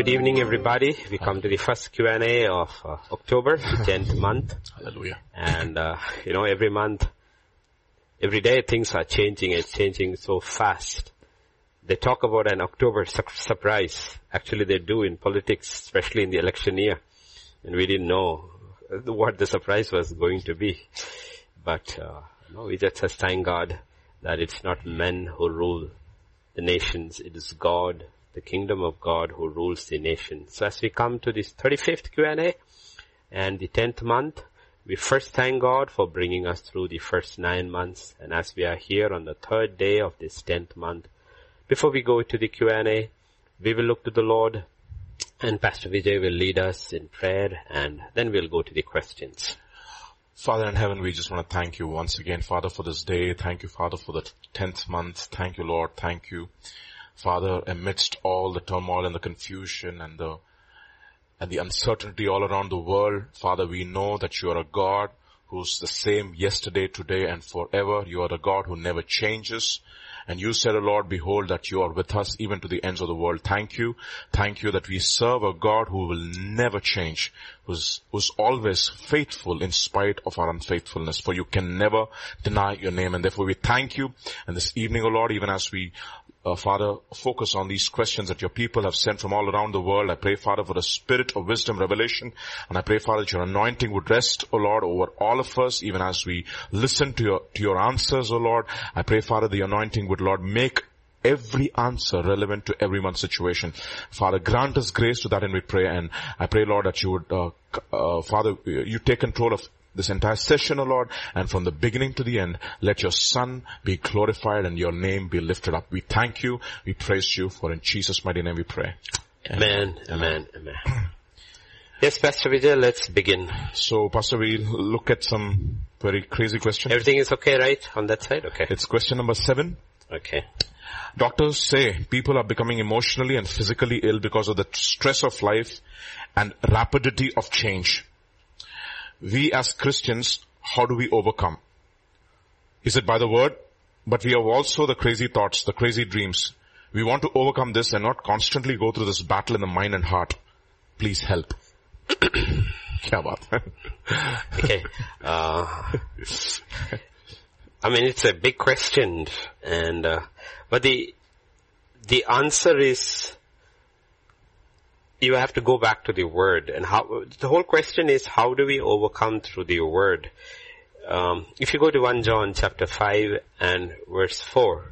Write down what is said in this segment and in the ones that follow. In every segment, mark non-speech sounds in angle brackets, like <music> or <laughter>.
good evening everybody. We come to the first Q&A of uh, October, the <laughs> 10th month. Hallelujah. And, uh, you know, every month, every day things are changing. It's changing so fast. They talk about an October su- surprise. Actually they do in politics, especially in the election year. And we didn't know <laughs> what the surprise was going to be. But, uh, no, we just thank God that it's not men who rule the nations. It is God the kingdom of God who rules the nation. So as we come to this 35th Q&A and the 10th month, we first thank God for bringing us through the first nine months. And as we are here on the third day of this 10th month, before we go to the Q&A, we will look to the Lord and Pastor Vijay will lead us in prayer and then we'll go to the questions. Father in heaven, we just want to thank you once again, Father, for this day. Thank you, Father, for the 10th month. Thank you, Lord. Thank you Father, amidst all the turmoil and the confusion and the, and the uncertainty all around the world, Father, we know that you are a God who's the same yesterday, today, and forever. You are the God who never changes. And you said, O Lord, behold that you are with us even to the ends of the world. Thank you. Thank you that we serve a God who will never change, who's, who's always faithful in spite of our unfaithfulness. For you can never deny your name. And therefore we thank you. And this evening, O oh Lord, even as we uh, Father, focus on these questions that your people have sent from all around the world. I pray, Father, for the spirit of wisdom, revelation, and I pray, Father, that your anointing would rest, O Lord, over all of us, even as we listen to your, to your answers, O Lord. I pray, Father, the anointing would, Lord, make every answer relevant to everyone's situation. Father, grant us grace to that and we pray and I pray Lord that you would, uh, uh, Father, you take control of this entire session, O Lord, and from the beginning to the end, let your Son be glorified and your name be lifted up. We thank you, we praise you, for in Jesus' mighty name we pray. Amen, amen, amen. yes, Pastor Vijay, let's begin. So, Pastor, we look at some very crazy questions. Everything is okay, right, on that side? Okay. It's question number seven. Okay. Doctors say people are becoming emotionally and physically ill because of the stress of life and rapidity of change we as Christians, how do we overcome? Is it by the word? But we have also the crazy thoughts, the crazy dreams. We want to overcome this and not constantly go through this battle in the mind and heart. Please help. <coughs> okay. Uh, I mean, it's a big question, and uh, but the the answer is you have to go back to the word and how, the whole question is how do we overcome through the word? Um, if you go to 1 John chapter 5 and verse 4,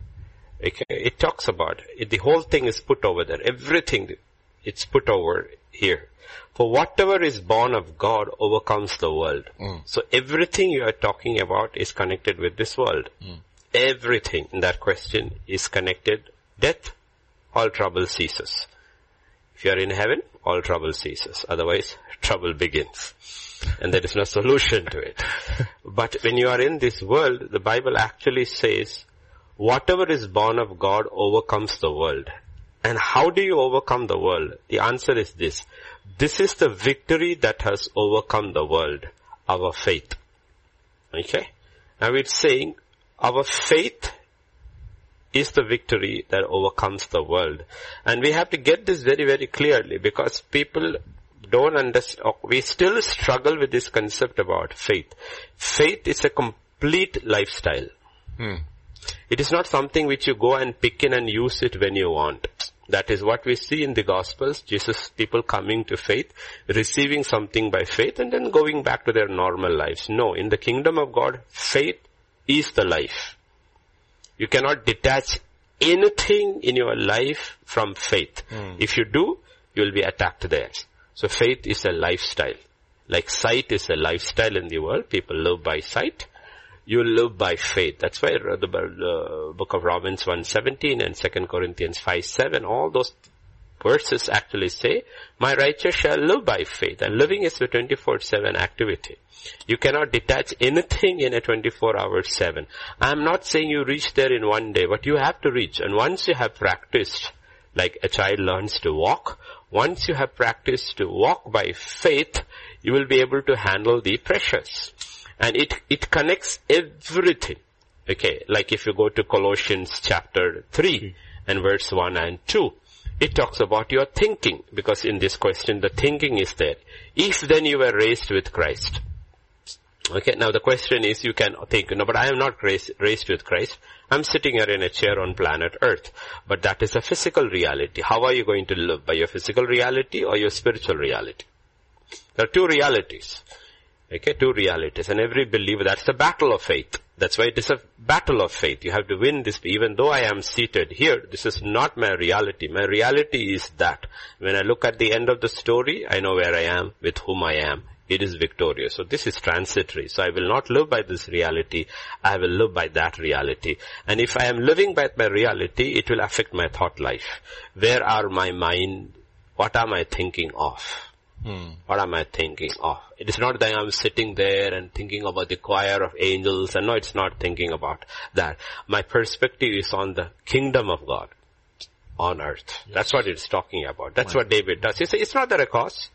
it, it talks about, it, the whole thing is put over there. Everything, it's put over here. For whatever is born of God overcomes the world. Mm. So everything you are talking about is connected with this world. Mm. Everything in that question is connected. Death, all trouble ceases. If you are in heaven, all trouble ceases. Otherwise, trouble begins. And there is no solution to it. <laughs> But when you are in this world, the Bible actually says, whatever is born of God overcomes the world. And how do you overcome the world? The answer is this. This is the victory that has overcome the world. Our faith. Okay? Now it's saying our faith is the victory that overcomes the world. And we have to get this very, very clearly because people don't understand, we still struggle with this concept about faith. Faith is a complete lifestyle. Hmm. It is not something which you go and pick in and use it when you want. That is what we see in the Gospels. Jesus, people coming to faith, receiving something by faith and then going back to their normal lives. No, in the kingdom of God, faith is the life. You cannot detach anything in your life from faith. Mm. If you do, you will be attacked there. So faith is a lifestyle. Like sight is a lifestyle in the world. People live by sight. You live by faith. That's why the, the book of Romans 1.17 and 2 Corinthians 5.7, all those verses actually say, my righteous shall live by faith. And living is a 24-7 activity. You cannot detach anything in a 24 hour 7. I'm not saying you reach there in one day, but you have to reach. And once you have practiced, like a child learns to walk, once you have practiced to walk by faith, you will be able to handle the pressures. And it, it connects everything. Okay, like if you go to Colossians chapter 3 and verse 1 and 2, It talks about your thinking, because in this question the thinking is there. If then you were raised with Christ. Okay, now the question is you can think, no, but I am not raised, raised with Christ. I'm sitting here in a chair on planet earth. But that is a physical reality. How are you going to live? By your physical reality or your spiritual reality? There are two realities. Okay, two realities. And every believer, that's the battle of faith. That's why it is a battle of faith. You have to win this. Even though I am seated here, this is not my reality. My reality is that. When I look at the end of the story, I know where I am, with whom I am. It is victorious. So this is transitory. So I will not live by this reality. I will live by that reality. And if I am living by my reality, it will affect my thought life. Where are my mind? What am I thinking of? Hmm. What am I thinking of? It is not that I'm sitting there and thinking about the choir of angels and no, it's not thinking about that. My perspective is on the kingdom of God on earth. Yes. That's what it's talking about. That's what David does. He says, it's not that a cause.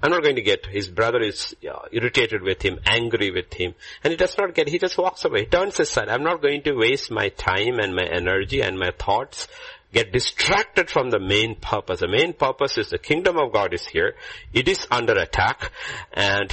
I'm not going to get, his brother is uh, irritated with him, angry with him, and he does not get, he just walks away, he turns aside. I'm not going to waste my time and my energy and my thoughts get distracted from the main purpose. The main purpose is the kingdom of God is here. It is under attack and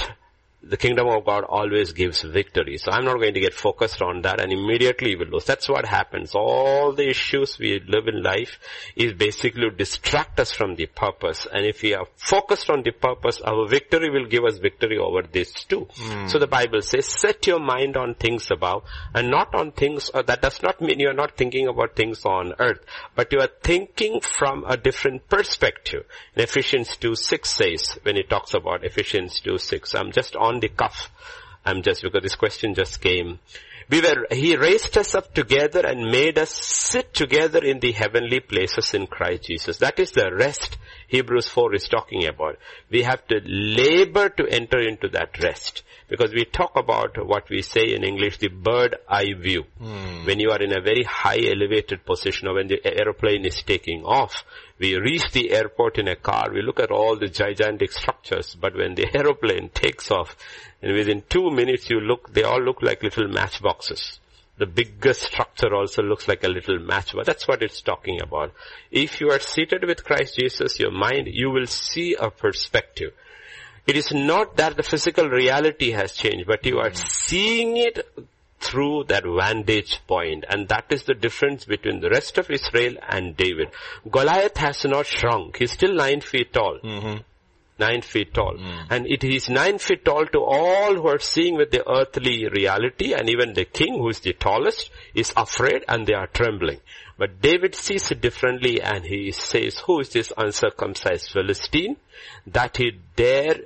the kingdom of God always gives victory. So I'm not going to get focused on that and immediately we will lose. That's what happens. All the issues we live in life is basically distract us from the purpose. And if we are focused on the purpose, our victory will give us victory over this too. Mm. So the Bible says, set your mind on things above and not on things, uh, that does not mean you are not thinking about things on earth, but you are thinking from a different perspective. In Ephesians 2 6 says, when it talks about Ephesians 2 6, I'm just on on the cuff. I'm just, because this question just came. We were, he raised us up together and made us sit together in the heavenly places in Christ Jesus. That is the rest Hebrews 4 is talking about. We have to labor to enter into that rest. Because we talk about what we say in English, the bird eye view. Mm. When you are in a very high elevated position or when the aeroplane is taking off, we reach the airport in a car, we look at all the gigantic structures, but when the <laughs> aeroplane takes off, and within two minutes you look, they all look like little matchboxes. The biggest structure also looks like a little matchbox. That's what it's talking about. If you are seated with Christ Jesus, your mind, you will see a perspective. It is not that the physical reality has changed, but you are seeing it through that vantage point. And that is the difference between the rest of Israel and David. Goliath has not shrunk. He's still nine feet tall. Mm-hmm. Nine feet tall. Mm. And it is nine feet tall to all who are seeing with the earthly reality and even the king who is the tallest is afraid and they are trembling. But David sees it differently and he says, who is this uncircumcised Philistine that he dare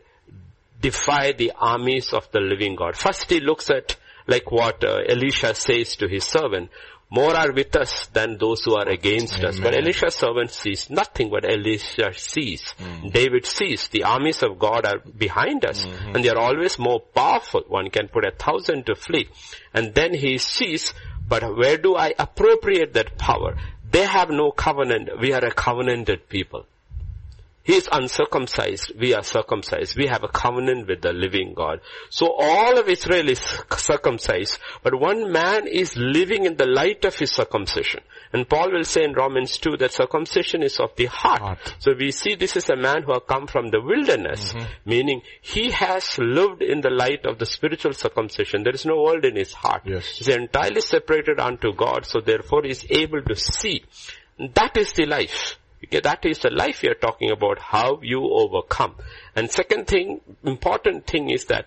defy the armies of the living God? First he looks at like what uh, Elisha says to his servant, more are with us than those who are against Amen. us. But Elisha's servant sees nothing but Elisha sees. Mm. David sees the armies of God are behind us mm-hmm. and they are always more powerful. One can put a thousand to flee. And then he sees, but where do I appropriate that power? They have no covenant. We are a covenanted people. He is uncircumcised. We are circumcised. We have a covenant with the living God. So all of Israel is circumcised, but one man is living in the light of his circumcision. And Paul will say in Romans 2 that circumcision is of the heart. heart. So we see this is a man who has come from the wilderness, mm-hmm. meaning he has lived in the light of the spiritual circumcision. There is no world in his heart. Yes. He's entirely separated unto God, so therefore he is able to see. That is the life. That is the life we are talking about, how you overcome. And second thing, important thing is that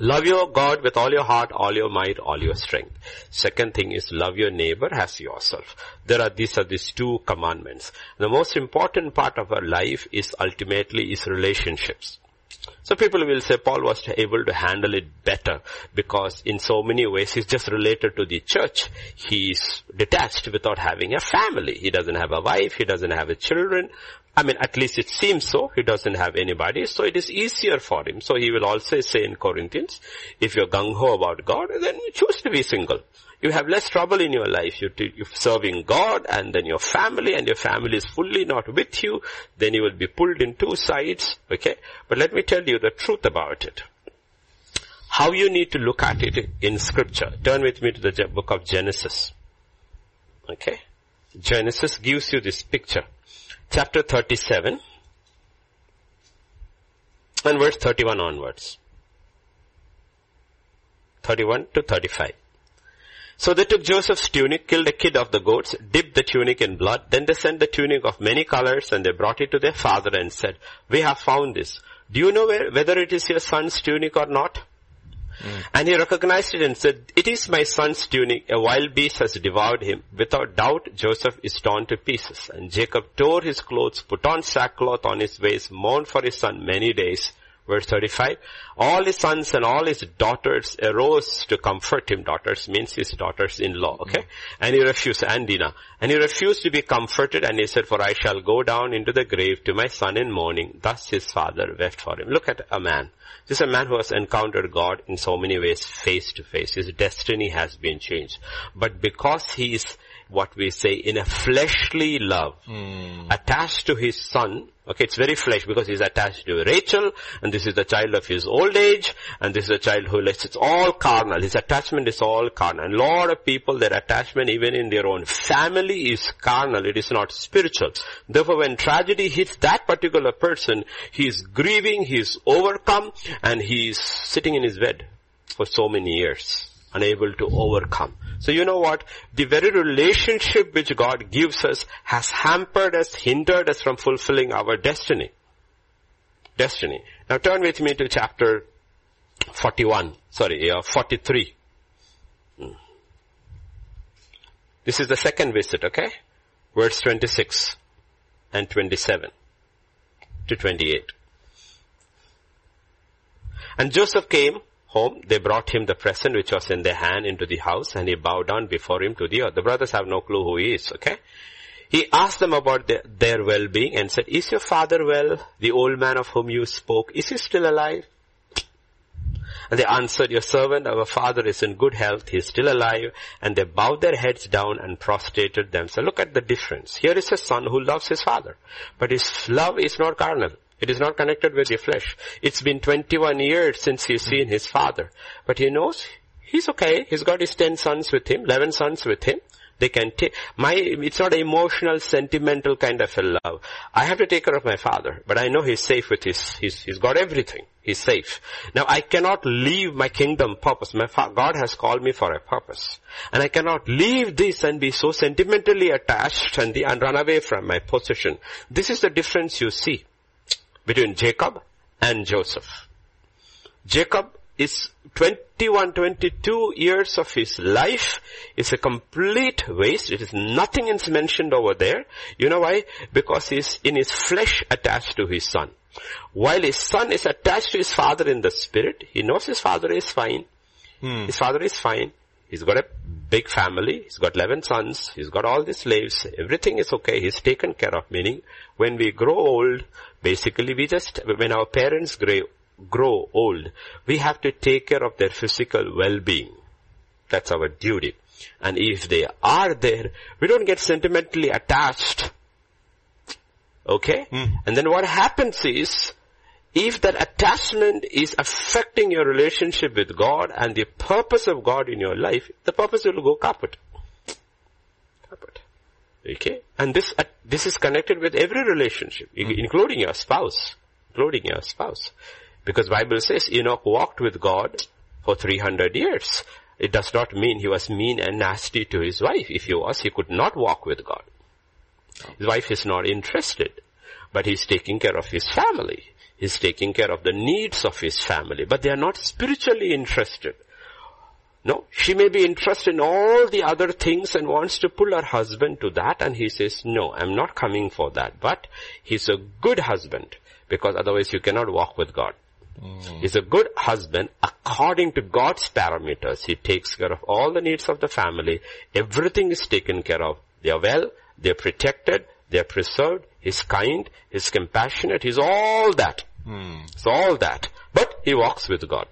Love your God with all your heart, all your might, all your strength. Second thing is love your neighbor as yourself. There are these are these two commandments. The most important part of our life is ultimately is relationships. So people will say Paul was able to handle it better because in so many ways he's just related to the church. He's detached without having a family. He doesn't have a wife. He doesn't have a children. I mean, at least it seems so. He doesn't have anybody. So it is easier for him. So he will also say in Corinthians, if you're gung-ho about God, then choose to be single you have less trouble in your life. You, you're serving God and then your family and your family is fully not with you. Then you will be pulled in two sides. Okay. But let me tell you the truth about it. How you need to look at it in scripture. Turn with me to the book of Genesis. Okay. Genesis gives you this picture. Chapter 37 and verse 31 onwards. 31 to 35. So they took Joseph's tunic, killed a kid of the goats, dipped the tunic in blood, then they sent the tunic of many colors and they brought it to their father and said, we have found this. Do you know where, whether it is your son's tunic or not? Mm. And he recognized it and said, it is my son's tunic. A wild beast has devoured him. Without doubt, Joseph is torn to pieces. And Jacob tore his clothes, put on sackcloth on his waist, mourned for his son many days. Verse 35. All his sons and all his daughters arose to comfort him. Daughters means his daughters-in-law, okay? Mm-hmm. And he refused, and Dinah. And he refused to be comforted and he said, for I shall go down into the grave to my son in mourning. Thus his father wept for him. Look at a man. This is a man who has encountered God in so many ways face to face. His destiny has been changed. But because he is what we say in a fleshly love mm. attached to his son. Okay, it's very flesh because he's attached to Rachel and this is the child of his old age and this is a child who lets, it's all carnal. His attachment is all carnal. And a lot of people, their attachment even in their own family is carnal. It is not spiritual. Therefore when tragedy hits that particular person, he is grieving, he is overcome and he is sitting in his bed for so many years unable to overcome. So you know what? The very relationship which God gives us has hampered us, hindered us from fulfilling our destiny. Destiny. Now turn with me to chapter 41, sorry, uh, 43. Hmm. This is the second visit, okay? Verse 26 and 27 to 28. And Joseph came home, they brought him the present which was in their hand into the house and he bowed down before him to the earth. The brothers have no clue who he is, okay? He asked them about their, their well-being and said, is your father well? The old man of whom you spoke, is he still alive? And they answered, your servant, our father is in good health, he is still alive. And they bowed their heads down and prostrated themselves. Look at the difference. Here is a son who loves his father, but his love is not carnal. It is not connected with your flesh. It's been 21 years since he's seen his father. But he knows he's okay. He's got his 10 sons with him, 11 sons with him. They can take, my, it's not emotional, sentimental kind of a love. I have to take care of my father, but I know he's safe with his, he's, he's got everything. He's safe. Now I cannot leave my kingdom purpose. My fa- God has called me for a purpose. And I cannot leave this and be so sentimentally attached and, the, and run away from my position. This is the difference you see between Jacob and Joseph. Jacob is 21, 22 years of his life is a complete waste. It is nothing is mentioned over there. You know why? Because he's in his flesh attached to his son. While his son is attached to his father in the spirit, he knows his father is fine. Hmm. His father is fine. He's got a big family. He's got 11 sons. He's got all the slaves. Everything is okay. He's taken care of. Meaning, when we grow old, basically we just, when our parents grow, grow old, we have to take care of their physical well-being. That's our duty. And if they are there, we don't get sentimentally attached. Okay? Mm. And then what happens is, if that attachment is affecting your relationship with God and the purpose of God in your life, the purpose will go kaput. Kaput. Okay? And this, uh, this is connected with every relationship, mm-hmm. including your spouse. Including your spouse. Because Bible says Enoch walked with God for 300 years. It does not mean he was mean and nasty to his wife. If he was, he could not walk with God. His wife is not interested, but he's taking care of his family. He's taking care of the needs of his family, but they are not spiritually interested. No, she may be interested in all the other things and wants to pull her husband to that and he says, no, I'm not coming for that. But he's a good husband because otherwise you cannot walk with God. Mm. He's a good husband according to God's parameters. He takes care of all the needs of the family. Everything is taken care of. They are well, they're protected, they're preserved, he's kind, he's compassionate, he's all that. Hmm. It's all that. But he walks with God.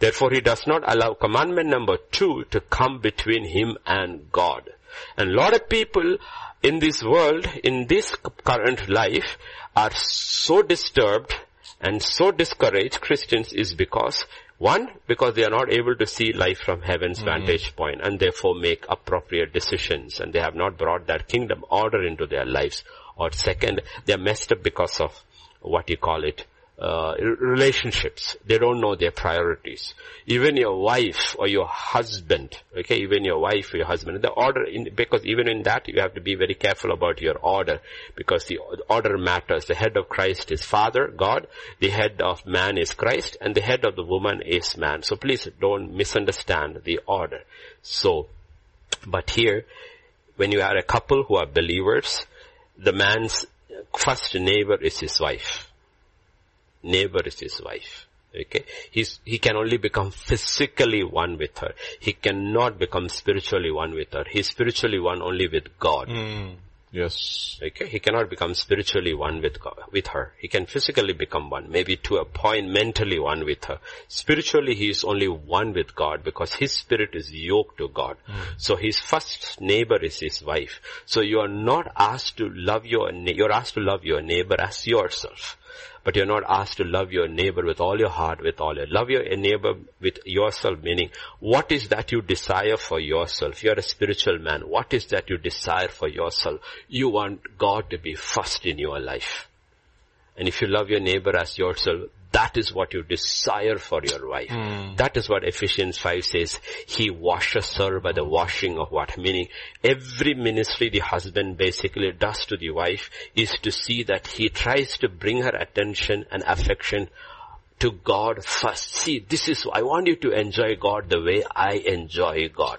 Therefore he does not allow commandment number two to come between him and God. And a lot of people in this world, in this current life, are so disturbed and so discouraged, Christians, is because One, because they are not able to see life from heaven's mm-hmm. vantage point and therefore make appropriate decisions and they have not brought that kingdom order into their lives. Or second, they are messed up because of what you call it, uh, relationships. They don't know their priorities. Even your wife or your husband, okay, even your wife or your husband, the order, in, because even in that you have to be very careful about your order, because the order matters. The head of Christ is Father, God, the head of man is Christ, and the head of the woman is man. So please don't misunderstand the order. So, but here, when you are a couple who are believers, the man's first neighbor is his wife neighbor is his wife. Okay. He's, he can only become physically one with her. He cannot become spiritually one with her. He's spiritually one only with God. Mm. Yes. Okay. He cannot become spiritually one with God, with her. He can physically become one, maybe to a point mentally one with her. Spiritually he is only one with God because his spirit is yoked to God. Mm. So his first neighbor is his wife. So you are not asked to love your, you're asked to love your neighbor as yourself but you're not asked to love your neighbor with all your heart, with all your, love your neighbor with yourself, meaning, what is that you desire for yourself? You're a spiritual man. What is that you desire for yourself? You want God to be first in your life. And if you love your neighbor as yourself, that is what you desire for your wife. Mm. That is what Ephesians 5 says. He washes her by the washing of what? Meaning every ministry the husband basically does to the wife is to see that he tries to bring her attention and affection to God first. See, this is, I want you to enjoy God the way I enjoy God.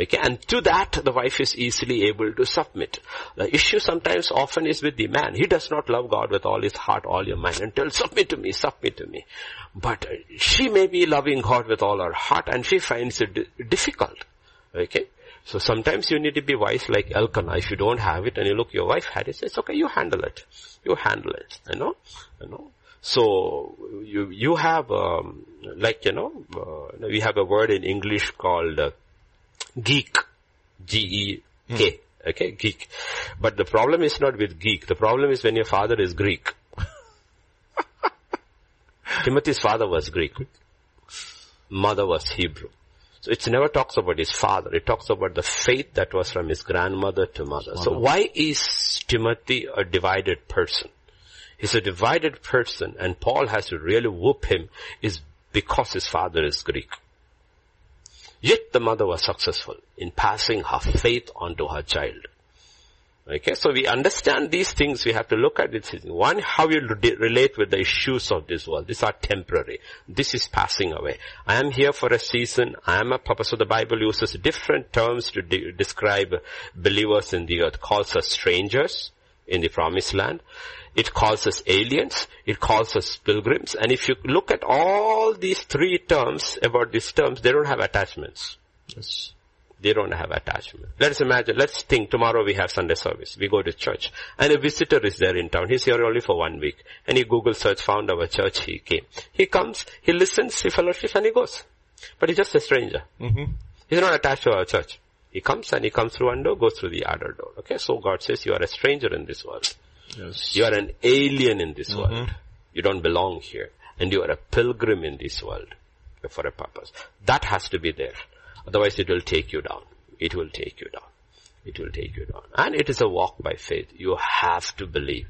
Okay, and to that the wife is easily able to submit. The issue sometimes often is with the man. He does not love God with all his heart, all your mind and tell, submit to me, submit to me. But she may be loving God with all her heart and she finds it difficult. Okay. So sometimes you need to be wise like Elkanah. If you don't have it and you look, your wife had it, it's okay, you handle it. You handle it, you know, you know. So you, you have, um, like, you know, uh, we have a word in English called uh, geek. G-E-K. Hmm. Okay, geek. But the problem is not with geek. The problem is when your father is Greek. <laughs> Timothy's father was Greek. Mother was Hebrew. So it never talks about his father. It talks about the faith that was from his grandmother to mother. So why is Timothy a divided person? He's a divided person and Paul has to really whoop him is because his father is Greek. Yet the mother was successful in passing her faith onto her child. Okay, so we understand these things, we have to look at it. One, how you relate with the issues of this world. These are temporary. This is passing away. I am here for a season. I am a purpose. So the Bible uses different terms to de- describe believers in the earth. Calls us strangers in the promised land. It calls us aliens. It calls us pilgrims. And if you look at all these three terms about these terms, they don't have attachments. Yes. They don't have attachment. Let's imagine, let's think tomorrow we have Sunday service. We go to church and a visitor is there in town. He's here only for one week and he Google search found our church. He came. He comes, he listens, he fellowships and he goes. But he's just a stranger. Mm-hmm. He's not attached to our church. He comes and he comes through one door, goes through the other door. Okay, so God says you are a stranger in this world. Yes. You are an alien in this mm-hmm. world. You don't belong here. And you are a pilgrim in this world for a purpose. That has to be there. Otherwise it will take you down. It will take you down. It will take you down. And it is a walk by faith. You have to believe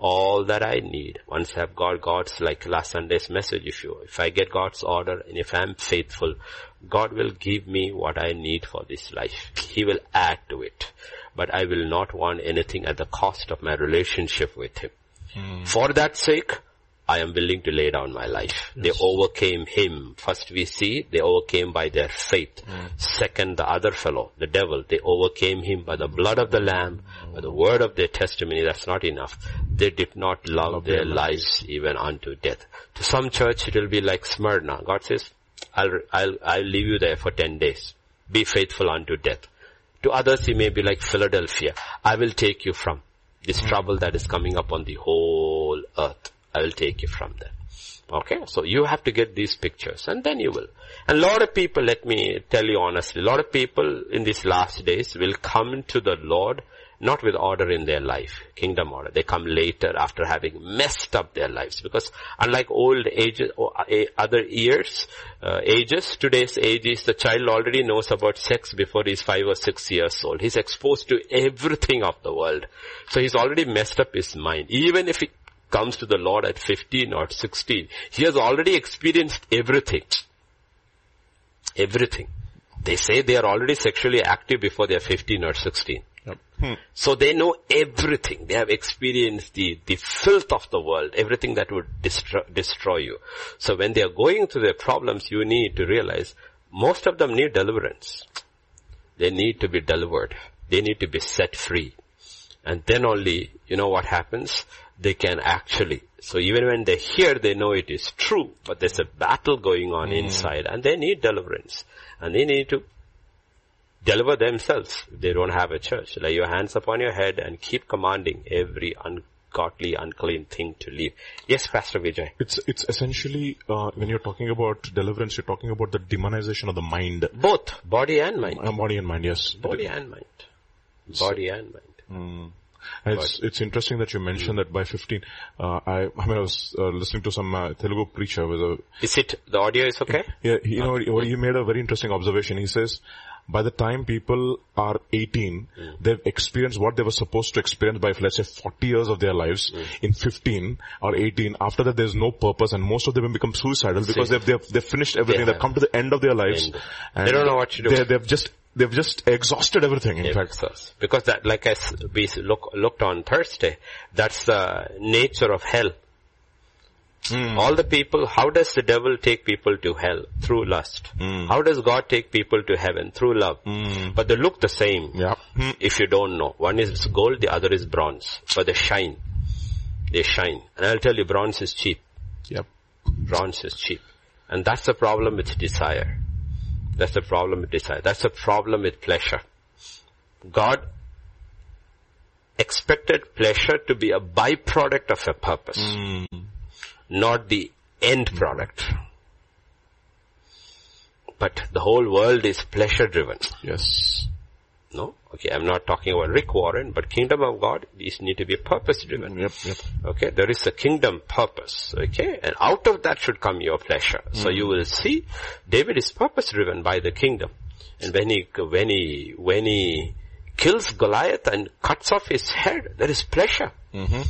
all that I need. Once I've got God's, like last Sunday's message, if you, if I get God's order and if I'm faithful, God will give me what I need for this life. He will add to it but I will not want anything at the cost of my relationship with Him. Mm. For that sake, I am willing to lay down my life. Yes. They overcame him. First we see they overcame by their faith. Mm. Second, the other fellow, the devil, they overcame him by the blood of the lamb, mm. by the word of their testimony. That's not enough. They did not love, love their lives even unto death. To some church it will be like Smyrna. God says, I'll, I'll, I'll leave you there for 10 days. Be faithful unto death. To others he may be like Philadelphia. I will take you from this trouble that is coming upon the whole earth. I will take you from there. Okay, so you have to get these pictures and then you will. And a lot of people, let me tell you honestly, a lot of people in these last days will come to the Lord not with order in their life, kingdom order. They come later after having messed up their lives because unlike old ages or other years, uh, ages, today's age is the child already knows about sex before he's five or six years old. He's exposed to everything of the world. So he's already messed up his mind. Even if he comes to the Lord at 15 or 16, he has already experienced everything. Everything. They say they are already sexually active before they are 15 or 16. Yep. Hmm. So they know everything. They have experienced the, the filth of the world, everything that would destroy, destroy you. So when they are going through their problems, you need to realize most of them need deliverance. They need to be delivered. They need to be set free. And then only, you know what happens? They can actually, so even when they hear, they know it is true, but there's a battle going on mm. inside and they need deliverance. And they need to deliver themselves they don't have a church. Lay your hands upon your head and keep commanding every ungodly, unclean thing to leave. Yes, Pastor Vijay. It's, it's essentially, uh, when you're talking about deliverance, you're talking about the demonization of the mind. Both, body and mind. Uh, body and mind, yes. Body and mind. Body and mind. Mm. It's, it's interesting that you mentioned that by 15, uh, I, I mean, I was uh, listening to some uh, Telugu preacher with a... Is it, the audio is okay? <laughs> Yeah, you know, he made a very interesting observation. He says, by the time people are 18, mm. they've experienced what they were supposed to experience by, let's say, 40 years of their lives mm. in 15 or 18. After that, there's no purpose and most of them become suicidal because they've, they've, they've finished everything. They have come to the end of their lives. they don't know what to do. They've just they've just exhausted everything in fact because that like as we look, looked on thursday that's the nature of hell Mm. All the people, how does the devil take people to hell? Through lust. Mm. How does God take people to heaven? Through love. Mm. But they look the same. Yeah. If you don't know. One is gold, the other is bronze. But they shine. They shine. And I'll tell you, bronze is cheap. Yep. Bronze is cheap. And that's the problem with desire. That's the problem with desire. That's the problem with pleasure. God expected pleasure to be a byproduct of a purpose. Mm not the end product. But the whole world is pleasure driven. Yes. No? Okay, I'm not talking about Rick Warren, but kingdom of God is need to be purpose driven. Yep, yep. Okay, there is a kingdom purpose. Okay, and out of that should come your pleasure. Mm. So you will see David is purpose driven by the kingdom. And when he, when he, when he kills Goliath and cuts off his head, there is pleasure. Mm-hmm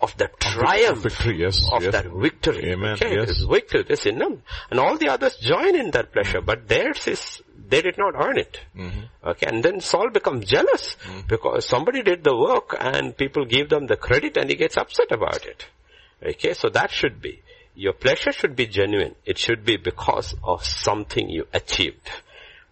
of that triumph victory, yes, of yes. that victory. Amen. Okay, yes. This victory, this in them. And all the others join in that pleasure, but theirs is, they did not earn it. Mm-hmm. Okay, and then Saul becomes jealous mm-hmm. because somebody did the work and people give them the credit and he gets upset about it. Okay, so that should be. Your pleasure should be genuine. It should be because of something you achieved.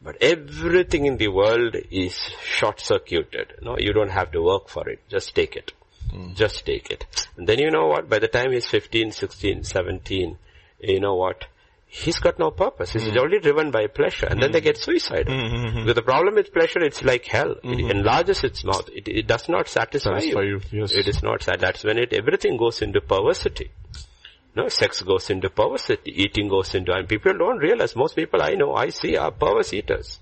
But everything in the world is short circuited. No, you don't have to work for it. Just take it. Mm. Just take it. And then you know what? By the time he's 15, 16, 17, you know what? He's got no purpose. He's mm. only driven by pleasure. And mm. then they get suicidal. Mm-hmm. Because the problem with pleasure, it's like hell. Mm-hmm. It enlarges its mouth. It, it does not satisfy, satisfy you. you. Yes. It is not, sad. that's when it, everything goes into perversity. No, sex goes into perversity. Eating goes into, and people don't realize, most people I know, I see are perverse eaters.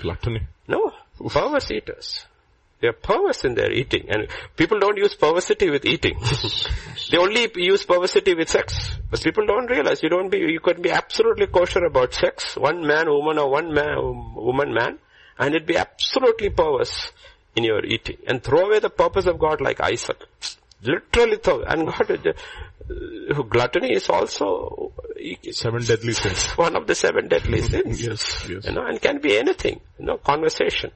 Gluttony. No, perverse eaters. They are perverse in their eating. And people don't use perversity with eating. <laughs> they only use perversity with sex. But people don't realize you don't be, you could be absolutely kosher about sex. One man, woman or one man, woman, man. And it'd be absolutely perverse in your eating. And throw away the purpose of God like Isaac. Literally throw. And God, uh, gluttony is also seven deadly sins. <laughs> One of the seven deadly <laughs> sins. yes, yes. You know, and can be anything. You know, conversation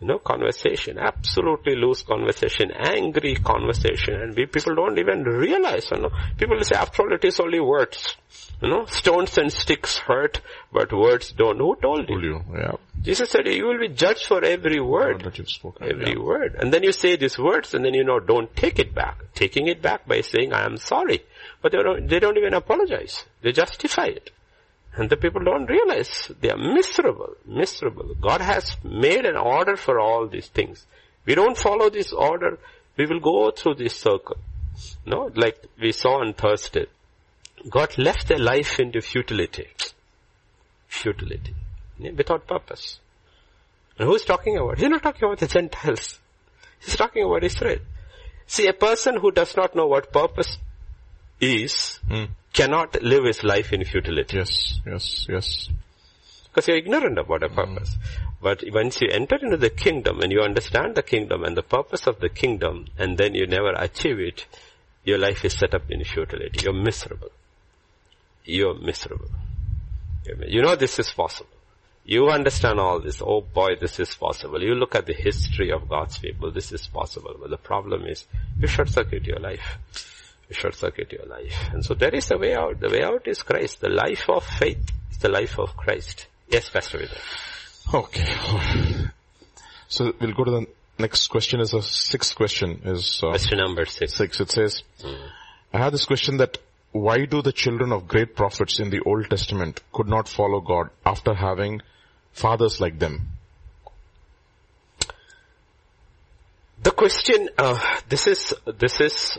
you know, conversation, absolutely loose conversation, angry conversation, and we people don't even realize, you know, people say after all it is only words. You know, stones and sticks hurt, but words don't. Who told you? you yeah. Jesus said you will be judged for every word. That you've spoken. Every yeah. word. And then you say these words and then you know, don't take it back. Taking it back by saying, I am sorry. But they don't, they don't even apologize. They justify it. And the people don't realize they are miserable, miserable. God has made an order for all these things. We don't follow this order, we will go through this circle. No, like we saw on Thursday. God left their life into futility. Futility. Without purpose. And who's talking about? He's not talking about the Gentiles. He's talking about Israel. See, a person who does not know what purpose is Mm. Cannot live his life in futility. Yes, yes, yes. Because you're ignorant about a mm. purpose. But once you enter into the kingdom and you understand the kingdom and the purpose of the kingdom and then you never achieve it, your life is set up in futility. You're miserable. You're miserable. You know this is possible. You understand all this. Oh boy, this is possible. You look at the history of God's people. This is possible. But the problem is you short circuit your life. Short circuit your life. And so there is a way out. The way out is Christ. The life of faith is the life of Christ. Yes, Pastor Vijay. Okay. So we'll go to the next question is a sixth question is uh, Question number six. six. It says, I had this question that why do the children of great prophets in the Old Testament could not follow God after having fathers like them? The question, uh, this is, this is,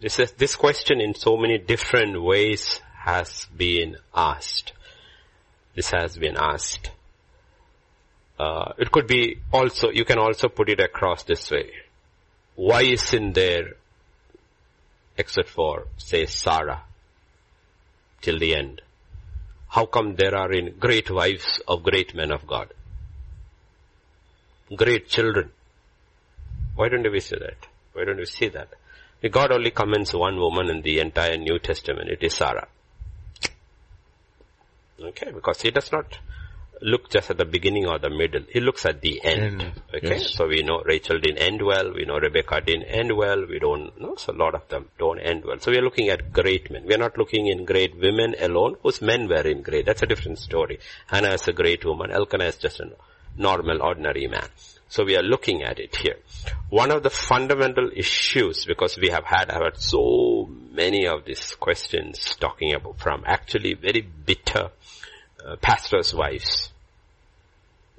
this is, this question in so many different ways has been asked. This has been asked. Uh, it could be also, you can also put it across this way. Why is sin there except for, say, Sarah till the end? How come there are in great wives of great men of God? Great children. Why don't we see that? Why don't we see that? God only commends one woman in the entire New Testament. It is Sarah. Okay, because he does not look just at the beginning or the middle. He looks at the end. End, Okay, yes. so we know Rachel didn't end well. We know Rebecca didn't end well. We don't know. So a lot of them don't end well. So we are looking at great men. We are not looking in great women alone, whose men were in great. That's a different story. Hannah is a great woman. Elkanah is just a normal, ordinary man. So we are looking at it here. One of the fundamental issues, because we have had, I've had so many of these questions talking about from actually very bitter uh, pastors' wives.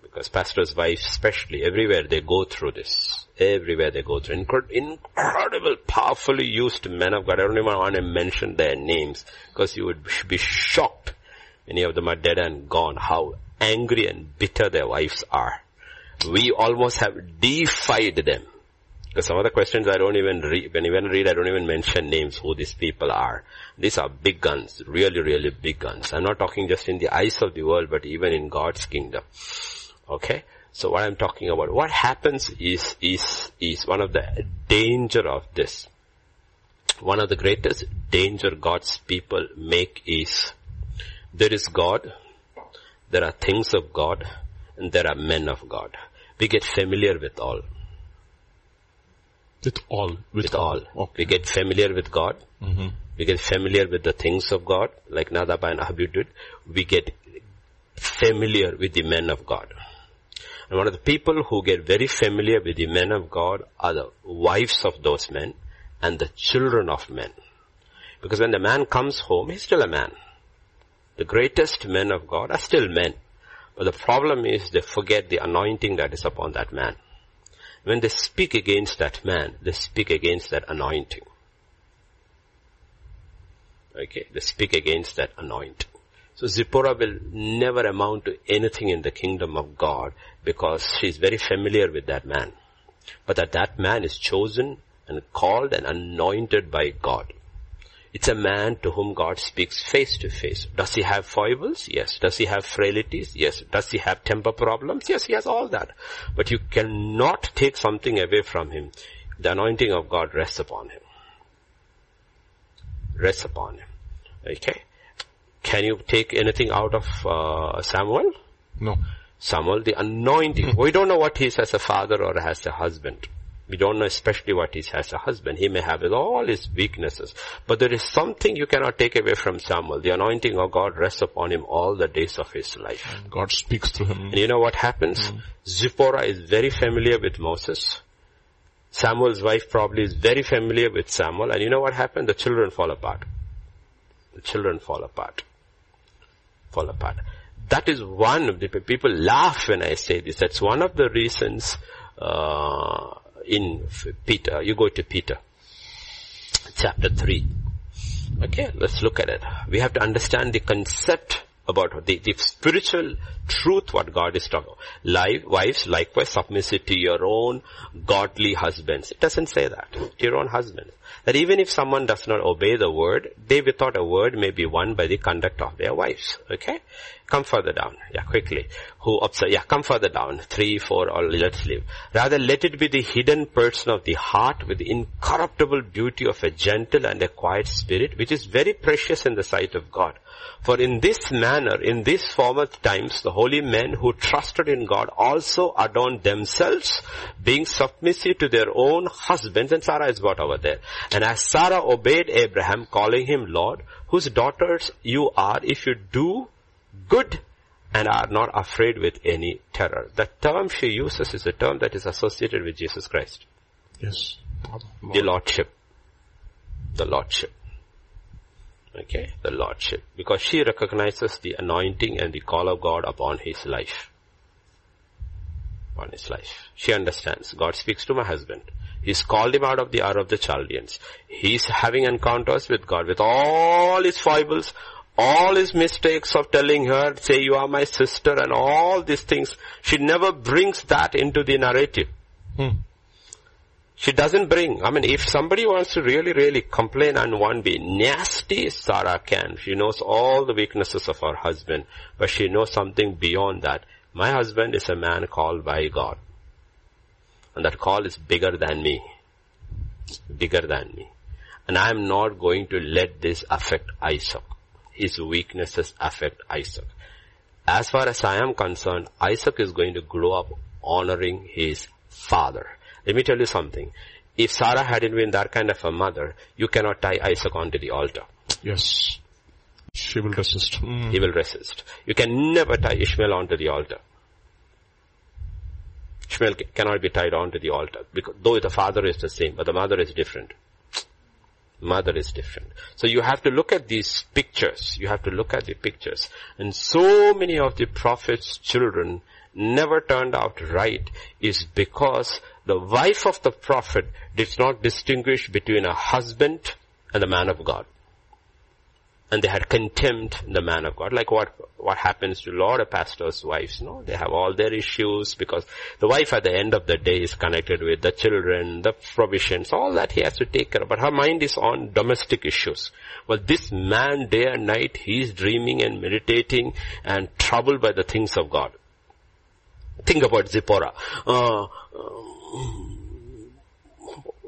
Because pastors' wives especially, everywhere they go through this. Everywhere they go through. Incred- incredible, powerfully used men of God. I don't even want to mention their names because you would be shocked. Many of them are dead and gone. How angry and bitter their wives are. We almost have defied them. Because some of the questions I don't even read, when even read, I don't even mention names who these people are. These are big guns, really, really big guns. I'm not talking just in the eyes of the world, but even in God's kingdom. Okay? So what I'm talking about, what happens is, is, is one of the danger of this. One of the greatest danger God's people make is, there is God, there are things of God, and there are men of God. We get familiar with all. With all. With all. Okay. We get familiar with God. Mm-hmm. We get familiar with the things of God, like Nadab and Abihu did. We get familiar with the men of God. And one of the people who get very familiar with the men of God are the wives of those men and the children of men. Because when the man comes home, he's still a man. The greatest men of God are still men. But the problem is they forget the anointing that is upon that man. When they speak against that man, they speak against that anointing. Okay, they speak against that anointing. So Zipporah will never amount to anything in the kingdom of God because she's very familiar with that man. But that that man is chosen and called and anointed by God. It's a man to whom God speaks face to face. Does he have foibles? Yes. Does he have frailties? Yes. Does he have temper problems? Yes, he has all that. But you cannot take something away from him. The anointing of God rests upon him. Rests upon him. Okay. Can you take anything out of uh, Samuel? No. Samuel, the anointing. we don't know what he is as a father or as a husband. We don't know especially what he has as a husband. He may have all his weaknesses. But there is something you cannot take away from Samuel. The anointing of God rests upon him all the days of his life. God speaks through him. And you know what happens? Zipporah is very familiar with Moses. Samuel's wife probably is very familiar with Samuel. And you know what happened? The children fall apart. The children fall apart. Fall apart. That is one of the people laugh when I say this. That's one of the reasons uh, in Peter. You go to Peter, chapter three. Okay, let's look at it. We have to understand the concept about the, the spiritual truth what God is talking about. Wives, likewise submissive to your own godly husbands. It doesn't say that. To your own husbands. That even if someone does not obey the word, they without a word may be won by the conduct of their wives. Okay? Come further down. Yeah, quickly. Who observe, yeah, come further down. Three, four, or let's leave. Rather let it be the hidden person of the heart with the incorruptible beauty of a gentle and a quiet spirit, which is very precious in the sight of God. For in this manner, in these former times, the holy men who trusted in God also adorned themselves, being submissive to their own husbands, and Sarah is brought over there. And as Sarah obeyed Abraham, calling him Lord, whose daughters you are, if you do good and are not afraid with any terror. The term she uses is a term that is associated with Jesus Christ. Yes. The Lordship. The Lordship. Okay, the Lordship. Because she recognizes the anointing and the call of God upon his life. On his life. She understands. God speaks to my husband. He's called him out of the Ur of the Chaldeans. He's having encounters with God with all his foibles, all his mistakes of telling her, say you are my sister and all these things. She never brings that into the narrative. Hmm. She doesn't bring, I mean, if somebody wants to really, really complain and want to be nasty, Sarah can. She knows all the weaknesses of her husband, but she knows something beyond that. My husband is a man called by God. And that call is bigger than me. Bigger than me. And I am not going to let this affect Isaac. His weaknesses affect Isaac. As far as I am concerned, Isaac is going to grow up honoring his father. Let me tell you something. If Sarah hadn't been that kind of a mother, you cannot tie Isaac onto the altar. Yes. She will resist. Hmm. He will resist. You can never tie Ishmael onto the altar. Ishmael cannot be tied onto the altar because though the father is the same, but the mother is different. Mother is different. So you have to look at these pictures. You have to look at the pictures. And so many of the prophets' children never turned out right is because the wife of the prophet did not distinguish between a husband and the man of God and they had contempt the man of God, like what, what happens to a lot of pastors' wives, no? They have all their issues because the wife at the end of the day is connected with the children, the provisions, all that he has to take care of, but her mind is on domestic issues. Well, this man day and night, he is dreaming and meditating and troubled by the things of God. Think about Zipporah. Uh, um,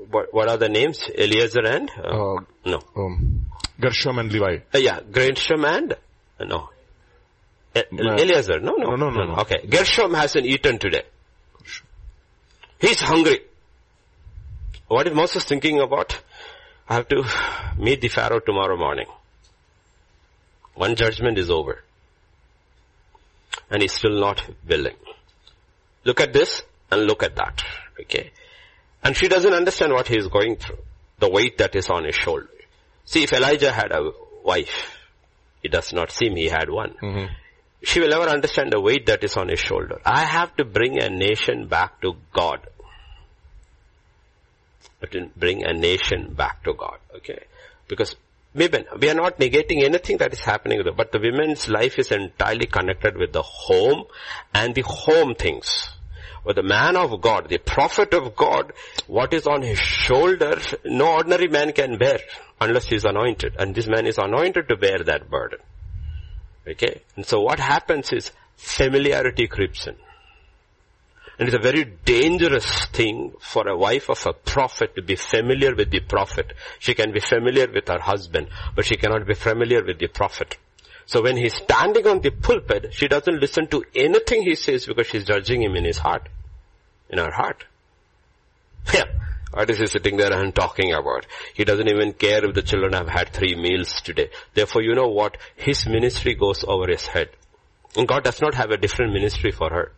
what, what are the names? Eliezer and? Uh, Uh, no. um, Gershom and Levi. Uh, yeah, Gershom and uh, no. E- No. Eliezer, no, no, No, no, no, no. Okay, Gershom hasn't eaten today. He's hungry. What is Moses thinking about? I have to meet the Pharaoh tomorrow morning. One judgment is over. And he's still not willing. Look at this and look at that. Okay. And she doesn't understand what he is going through. The weight that is on his shoulder. See, if Elijah had a wife, it does not seem he had one. Mm-hmm. She will never understand the weight that is on his shoulder. I have to bring a nation back to God. To bring a nation back to God, okay? Because women, we are not negating anything that is happening, but the women's life is entirely connected with the home and the home things. But the man of God, the prophet of God, what is on his shoulder, no ordinary man can bear unless he is anointed. And this man is anointed to bear that burden. Okay? And so what happens is familiarity creeps in. And it's a very dangerous thing for a wife of a prophet to be familiar with the prophet. She can be familiar with her husband, but she cannot be familiar with the prophet. So when he's standing on the pulpit, she doesn't listen to anything he says because she's judging him in his heart. In her heart. <laughs> Yeah. What is he sitting there and talking about? He doesn't even care if the children have had three meals today. Therefore, you know what? His ministry goes over his head. And God does not have a different ministry for her.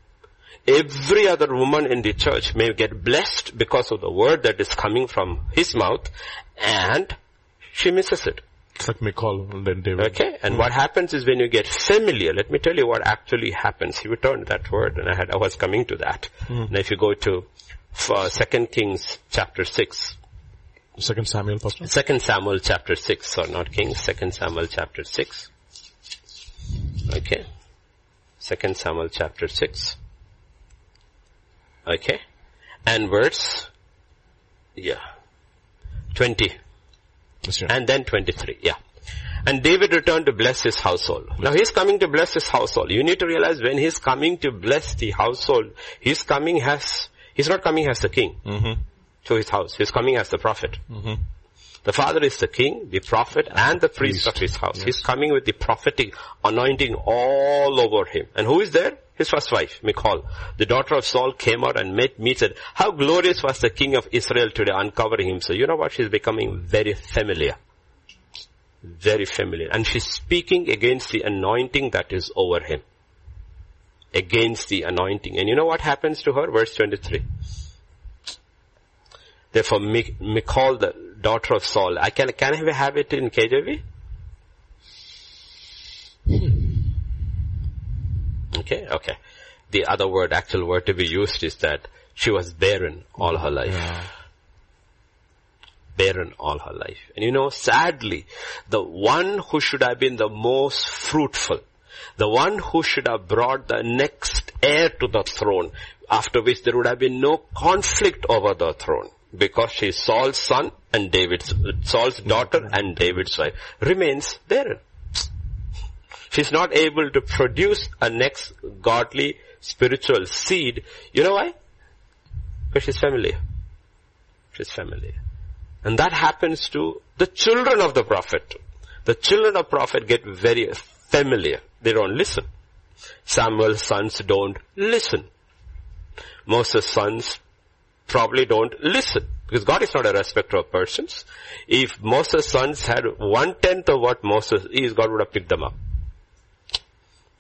Every other woman in the church may get blessed because of the word that is coming from his mouth and she misses it. It's like Michal and then David. Okay? And what happens is when you get familiar, let me tell you what actually happens. He returned that word and I had, I was coming to that. Now if you go to uh, 2 Kings chapter 6, Second Samuel, Pastor. 2 Samuel chapter 6, or not Kings, 2 Samuel chapter 6. Okay. Second Samuel chapter 6. Okay. And verse, yeah, 20. And then 23, yeah. And David returned to bless his household. Now he's coming to bless his household. You need to realize when he's coming to bless the household, he's coming as, he's not coming as the king Mm-hmm. to his house. He's coming as the prophet. Mm-hmm. The father is the king, the prophet, and the priest, priest. of his house. Yes. He's coming with the prophetic anointing all over him. And who is there? His first wife, Michal. The daughter of Saul came out and met me said, how glorious was the king of Israel today uncovering himself. You know what? She's becoming very familiar. Very familiar. And she's speaking against the anointing that is over him. Against the anointing. And you know what happens to her? Verse 23. Therefore, Michal, the daughter of Saul. I can, can I have it in KJV? Hmm. Okay, okay. The other word, actual word to be used is that she was barren all her life. Yeah. Barren all her life. And you know, sadly, the one who should have been the most fruitful, the one who should have brought the next heir to the throne, after which there would have been no conflict over the throne, because she is Saul's son and David's, Saul's daughter and David's wife, remains barren. She's not able to produce a next godly spiritual seed. You know why? Because she's familiar. She's familiar. And that happens to the children of the prophet. The children of prophet get very familiar. They don't listen. Samuel's sons don't listen. Moses' sons probably don't listen. Because God is not a respecter of persons. If Moses' sons had one tenth of what Moses is, God would have picked them up.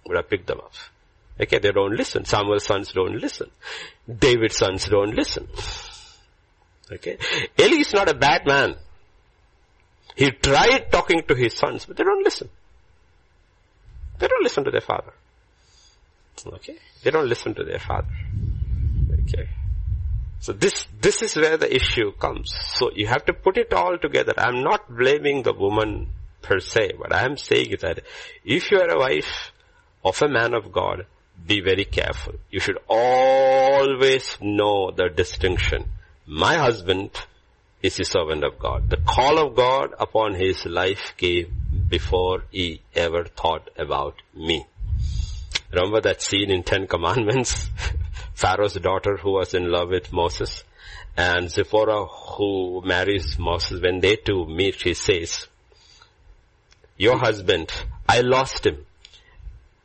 Would have picked them up. Okay, they don't listen. Samuel's sons don't listen. David's sons don't listen. Okay. Eli is not a bad man. He tried talking to his sons, but they don't listen. They don't listen to their father. Okay. They don't listen to their father. Okay. So this, this is where the issue comes. So you have to put it all together. I'm not blaming the woman per se, but I am saying that if you are a wife of a man of God, be very careful. You should always know the distinction. My husband is a servant of God. The call of God upon his life came before he ever thought about me. Remember that scene in Ten Commandments? <laughs> Pharaoh's daughter who was in love with Moses and Zipporah who marries Moses. When they two meet, she says, your husband, I lost him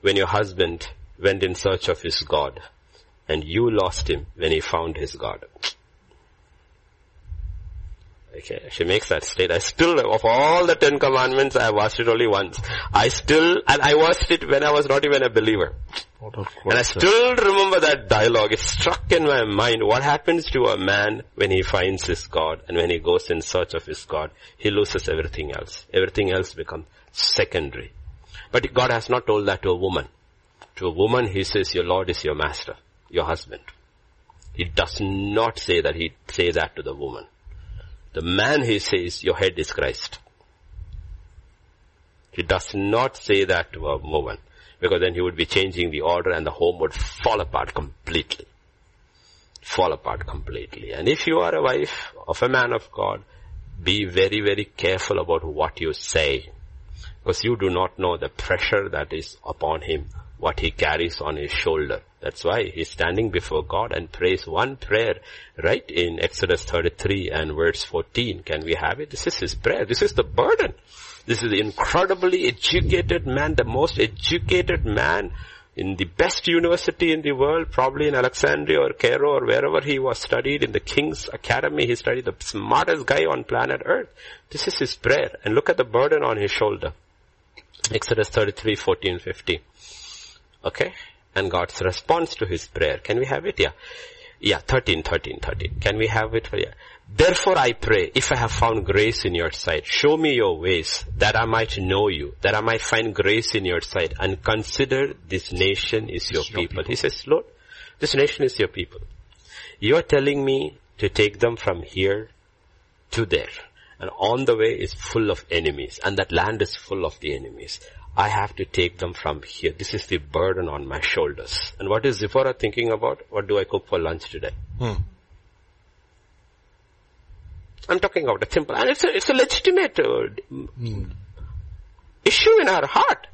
when your husband went in search of his God and you lost him when he found his God. Okay, she makes that state. I still, of all the Ten Commandments, I have watched it only once. I still, and I watched it when I was not even a believer. What a And I still remember that dialogue. It struck in my mind. What happens to a man when he finds his God and when he goes in search of his God? He loses everything else. Everything else becomes secondary. But God has not told that to a woman. To a woman, he says, your Lord is your master, your husband. He does not say that he say that to the woman. The man he says, your head is Christ. He does not say that to a woman because then he would be changing the order and the home would fall apart completely. Fall apart completely. And if you are a wife of a man of God, be very, very careful about what you say because you do not know the pressure that is upon him, what he carries on his shoulder. That's why he's standing before God and prays one prayer, right, in Exodus 33 and verse 14. Can we have it? This is his prayer. This is the burden. This is the incredibly educated man, the most educated man in the best university in the world, probably in Alexandria or Cairo or wherever he was studied in the King's Academy. He studied the smartest guy on planet Earth. This is his prayer. And look at the burden on his shoulder. Exodus 33, 14, 15. Okay? And God's response to his prayer. Can we have it? Yeah. Yeah, 13, 13, 13. Can we have it? for Yeah. Therefore I pray, if I have found grace in your sight, show me your ways, that I might know you, that I might find grace in your sight, and consider this nation is your, your people. people. He says, Lord, this nation is your people. You are telling me to take them from here to there. And on the way is full of enemies, and that land is full of the enemies. I have to take them from here. This is the burden on my shoulders. And what is Zipporah thinking about? What do I cook for lunch today? Hmm. I'm talking about a simple, and it's a, it's a legitimate uh, issue in our heart.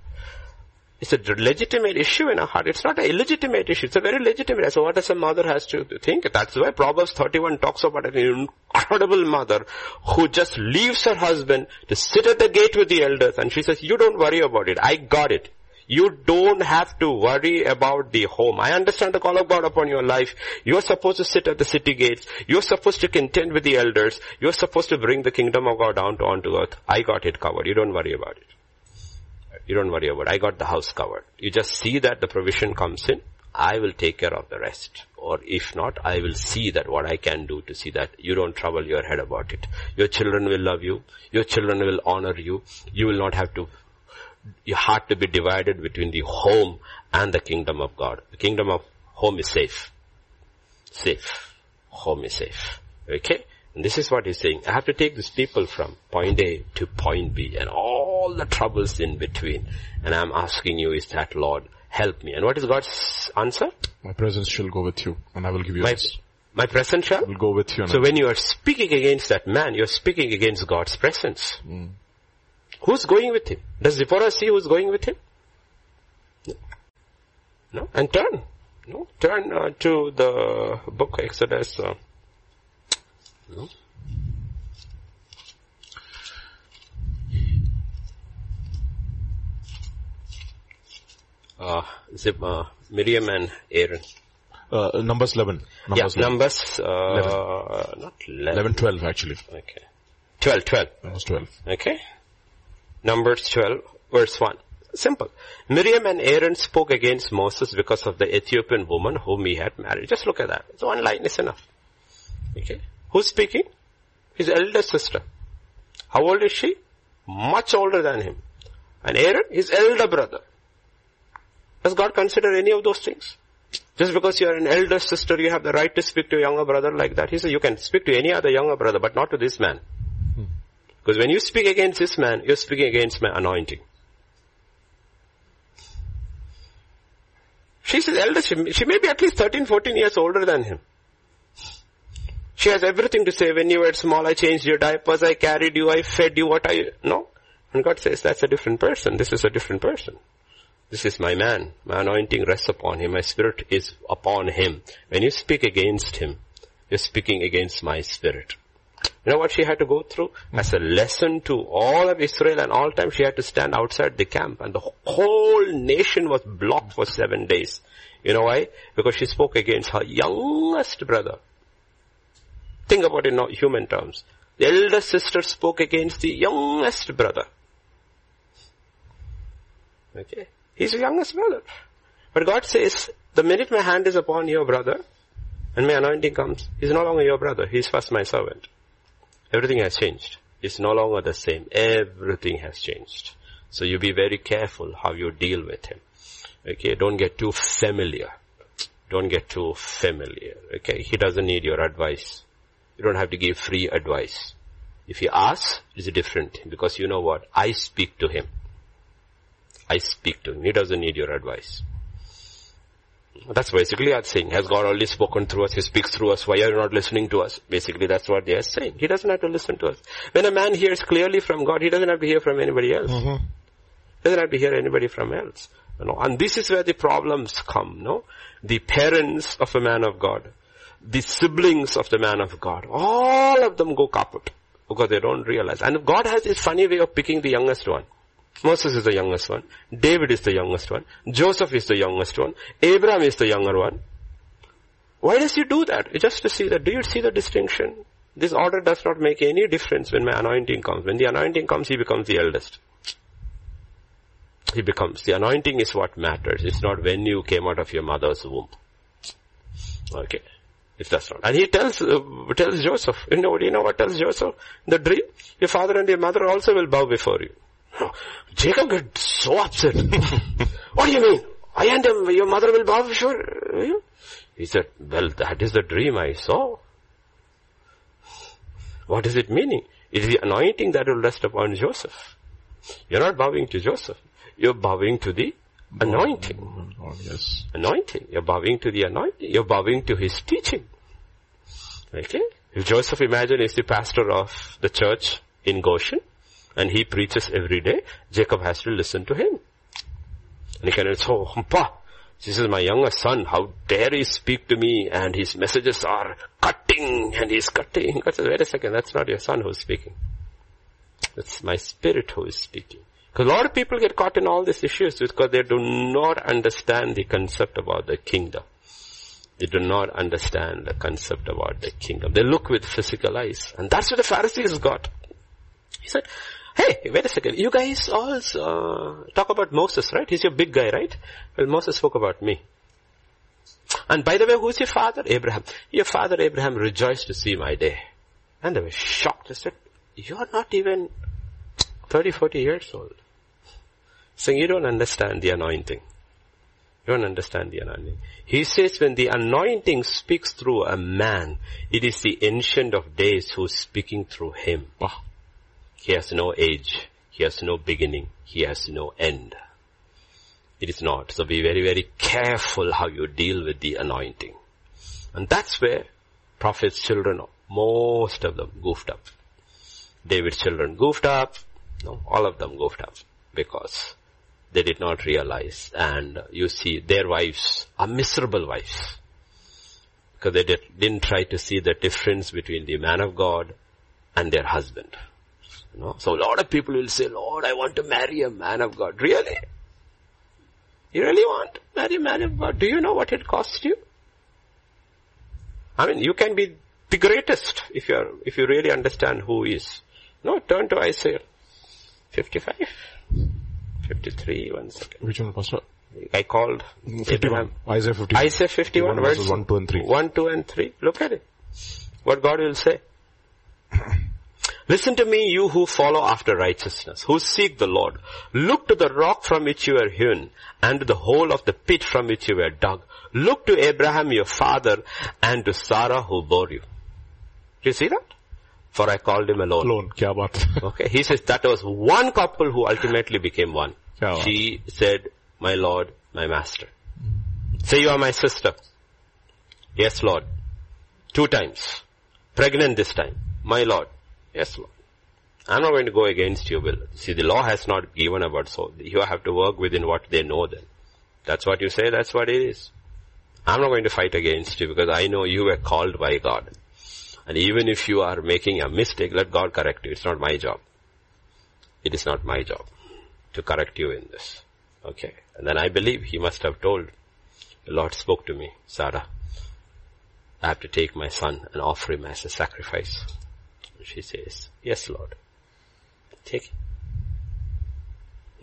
It's a legitimate issue in our heart. It's not an illegitimate issue. It's a very legitimate. So what does a mother has to think? That's why Proverbs 31 talks about an incredible mother who just leaves her husband to sit at the gate with the elders and she says, you don't worry about it. I got it. You don't have to worry about the home. I understand the call of God upon your life. You're supposed to sit at the city gates. You're supposed to contend with the elders. You're supposed to bring the kingdom of God down to onto earth. I got it covered. You don't worry about it. You don't worry about it. I got the house covered. You just see that the provision comes in. I will take care of the rest. Or if not, I will see that what I can do to see that you don't trouble your head about it. Your children will love you. Your children will honor you. You will not have to, your heart to be divided between the home and the kingdom of God. The kingdom of home is safe. Safe. Home is safe. Okay? And this is what he's saying. I have to take these people from point A to point B and all the troubles in between. And I'm asking you is that Lord, help me. And what is God's answer? My presence shall go with you and I will give you My, my presence shall? I will go with you So when you are speaking against that man, you're speaking against God's presence. Mm. Who's going with him? Does Zipporah see who's going with him? No. No? And turn. No? Turn uh, to the book Exodus. Uh, no? Uh, Zip, uh, Miriam and Aaron. uh, Numbers 11. Numbers yeah, Numbers, uh, not 11. 11, 12 actually. Okay. 12, 12. Numbers 12. Okay. Numbers 12, verse 1. Simple. Miriam and Aaron spoke against Moses because of the Ethiopian woman whom he had married. Just look at that. It's one line is enough. Okay. Who's speaking? His elder sister. How old is she? Much older than him. And Aaron, his elder brother. Does God consider any of those things? Just because you are an elder sister, you have the right to speak to a younger brother like that. He said, you can speak to any other younger brother, but not to this man. Because when you speak against this man, you're speaking against my anointing. She's his elder. She, she may be at least 13, 14 years older than him. She has everything to say. When you were small, I changed your diapers, I carried you, I fed you, what I, no? And God says, that's a different person. This is a different person. This is my man. My anointing rests upon him. My spirit is upon him. When you speak against him, you're speaking against my spirit. You know what she had to go through? As a lesson to all of Israel and all time, she had to stand outside the camp and the whole nation was blocked for seven days. You know why? Because she spoke against her youngest brother. Think about it in human terms. The elder sister spoke against the youngest brother. Okay? He's the youngest brother. But God says, the minute my hand is upon your brother, and my anointing comes, he's no longer your brother, he's first my servant. Everything has changed. It's no longer the same. Everything has changed. So you be very careful how you deal with him. Okay, don't get too familiar. Don't get too familiar. Okay, he doesn't need your advice. You don't have to give free advice. If he asks, it's different because you know what? I speak to him. I speak to him. He doesn't need your advice. That's basically I'm saying. Has God only spoken through us? He speaks through us. Why are you not listening to us? Basically that's what they are saying. He doesn't have to listen to us. When a man hears clearly from God, he doesn't have to hear from anybody else. Mm-hmm. Doesn't have to hear anybody from else. You know, and this is where the problems come, no? The parents of a man of God, the siblings of the man of God, all of them go kaput because they don't realize. And God has this funny way of picking the youngest one. Moses is the youngest one. David is the youngest one. Joseph is the youngest one. Abraham is the younger one. Why does he do that? Just to see that. Do you see the distinction? This order does not make any difference when my anointing comes. When the anointing comes, he becomes the eldest. He becomes. The anointing is what matters. It's not when you came out of your mother's womb. Okay. If that's not. And he tells, uh, tells Joseph, you know, you know what tells Joseph? The dream, your father and your mother also will bow before you. Jacob gets so upset. what do you mean? I and your mother will bow before you? Eh? He said, well, that is the dream I saw. What is it meaning? It is the anointing that will rest upon Joseph. You're not bowing to Joseph. You're bowing to the anointing. Oh, yes. Anointing. You're bowing to the anointing. You're bowing to his teaching. Okay? If Joseph, imagine, is the pastor of the church in Goshen, and he preaches every day, Jacob has to listen to him. And he can say, oh, Humpa, this is my youngest son, how dare he speak to me, and his messages are cutting, and he's cutting. God says, wait a second, that's not your son who's speaking. It's my spirit who is speaking. Because a lot of people get caught in all these issues because they do not understand the concept about the kingdom. They do not understand the concept about the kingdom. They look with physical eyes. And that's what the Pharisees got. He said, hey, wait a second. You guys all uh, talk about Moses, right? He's your big guy, right? Well, Moses spoke about me. And by the way, who's your father? Abraham. Your father Abraham rejoiced to see my day. And they were shocked. They said, you're not even 30, 40 years old. Saying you don't understand the anointing. You don't understand the anointing. He says when the anointing speaks through a man, it is the ancient of days who's speaking through him. He has no age. He has no beginning. He has no end. It is not. So be very, very careful how you deal with the anointing. And that's where prophets' children, most of them goofed up. David's children goofed up. No, all of them goofed up because they did not realize and you see their wives are miserable wives because they did, didn't try to see the difference between the man of God and their husband. You know? So a lot of people will say, Lord, I want to marry a man of God. Really? You really want to marry a man of God? Do you know what it costs you? I mean, you can be the greatest if you are, if you really understand who is. No, turn to Isaiah 55, 53, one second. Which one, Pastor? I called 51. Abraham. Isaiah 51. Isaiah 51 verses verse 1, 2 and 3. 1, 2 and 3. Look at it. What God will say. Listen to me, you who follow after righteousness, who seek the Lord. Look to the rock from which you were hewn, and to the hole of the pit from which you were dug. Look to Abraham your father, and to Sarah who bore you. Do you see that? For I called him alone. Alone. Kya baat. <laughs> Okay, he says that was one couple who ultimately became one. She said, my Lord, my Master. Say you are my sister. Yes, Lord. Two times. Pregnant this time. My Lord. Yes, Lord. I'm not going to go against your will. See, the law has not given about so. You have to work within what they know then. That's what you say, that's what it is. I'm not going to fight against you because I know you were called by God. And even if you are making a mistake, let God correct you. It's not my job. It is not my job to correct you in this. Okay. And then I believe he must have told, the Lord spoke to me, Sarah, I have to take my son and offer him as a sacrifice. She says, yes Lord. Take him.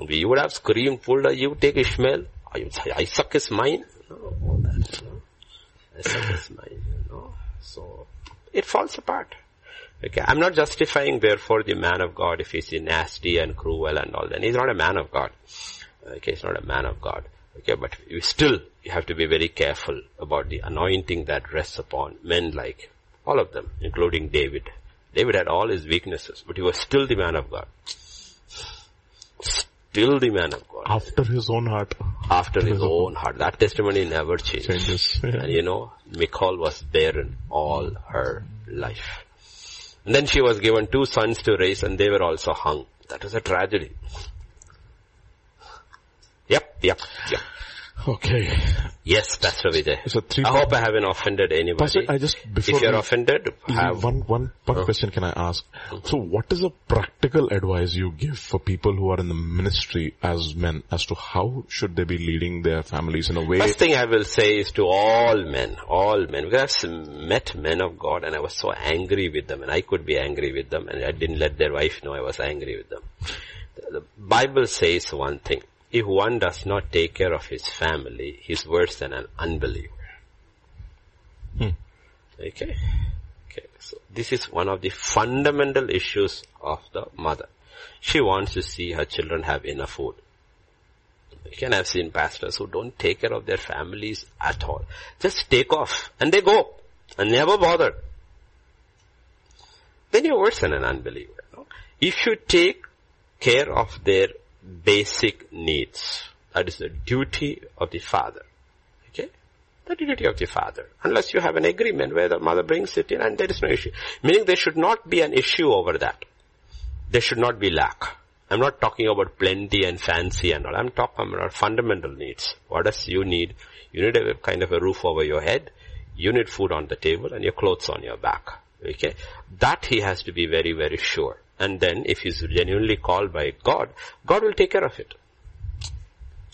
We would have screamed, pulled her, you take Ishmael. Isaac is mine. No, all that, no. Isaac is mine, know. So, it falls apart. Okay, I'm not justifying therefore the man of God if he's nasty and cruel and all that. He's not a man of God. Okay, he's not a man of God. Okay, but you still, you have to be very careful about the anointing that rests upon men like all of them, including David. David had all his weaknesses, but he was still the man of God. Still the man of God. After his own heart. After his own heart. That testimony never changed. Changes. Yeah. And you know, Michal was barren all her life. And then she was given two sons to raise and they were also hung. That was a tragedy. Yep, yep, yep. Okay. Yes, that's Pastor Vijay. So three I hope I haven't offended anybody. Pastor, I just, before if you're we- offended, have one, one, one oh. question can I ask? Mm. So what is a practical advice you give for people who are in the ministry as men as to how should they be leading their families in a way? First thing I will say is to all men, all men, because I've met men of God and I was so angry with them and I could be angry with them and I didn't let their wife know I was angry with them. The Bible says one thing, if one does not take care of his family, he's worse than an unbeliever. Hmm. Okay? Okay, so this is one of the fundamental issues of the mother. She wants to see her children have enough food. You can have seen pastors who don't take care of their families at all. Just take off and they go and never bother. Then you're worse than an unbeliever. no? If you take care of their basic needs. That is the duty of the father. Okay? The duty of the father. Unless you have an agreement where the mother brings it in and there is no issue. Meaning there should not be an issue over that. There should not be lack. I'm not talking about plenty and fancy and all. I'm talking about fundamental needs. What does you need? You need a kind of a roof over your head. You need food on the table and your clothes on your back. Okay? That he has to be very, very sure. And then if he's genuinely called by God, God will take care of it.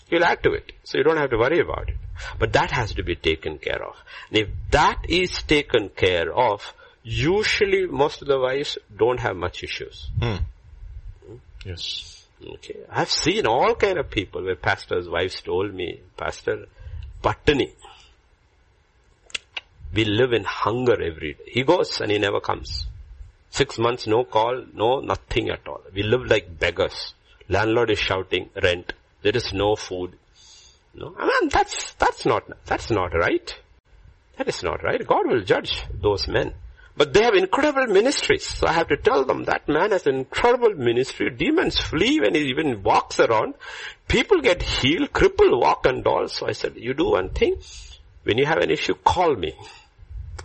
He'll add to it. So you don't have to worry about it. But that has to be taken care of. And if that is taken care of, usually most of the wives don't have much issues. Hmm. Yes. Okay. I've seen all kind of people where pastors' wives told me, Pastor, Pattani, we live in hunger every day. He goes and he never comes. Six months, no call, no nothing at all. We live like beggars. Landlord is shouting rent. There is no food. No, I mean that's that's not that's not right. That is not right. God will judge those men. But they have incredible ministries. So I have to tell them that man has an incredible ministry. Demons flee when he even walks around. People get healed. Cripple walk and all. So I said, you do one thing. When you have an issue, call me.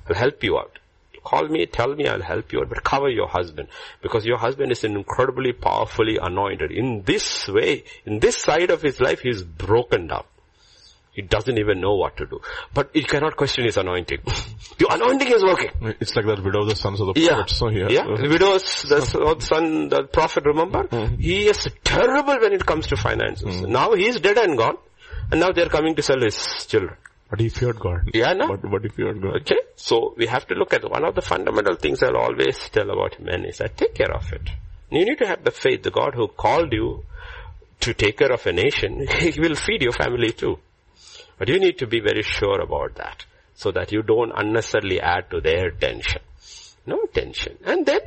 I'll help you out. Call me, tell me, I'll help you but cover your husband. Because your husband is incredibly powerfully anointed. In this way, in this side of his life, he's broken down. He doesn't even know what to do. But he cannot question his anointing. <laughs> the anointing is working. It's like that widow, the sons of the Yeah. prophets. So yeah. Yeah. The widow's, the son, the prophet, remember? Mm-hmm. He is terrible when it comes to finances. Mm-hmm. Now he is dead and gone. And now they are coming to sell his children. But he feared God. Yeah, no? But, but he feared God. Okay? So we have to look at one of the fundamental things I'll always tell about men is that take care of it. You need to have the faith. The God who called you to take care of a nation, <laughs> He will feed your family too. But you need to be very sure about that so that you don't unnecessarily add to their tension. No tension. And then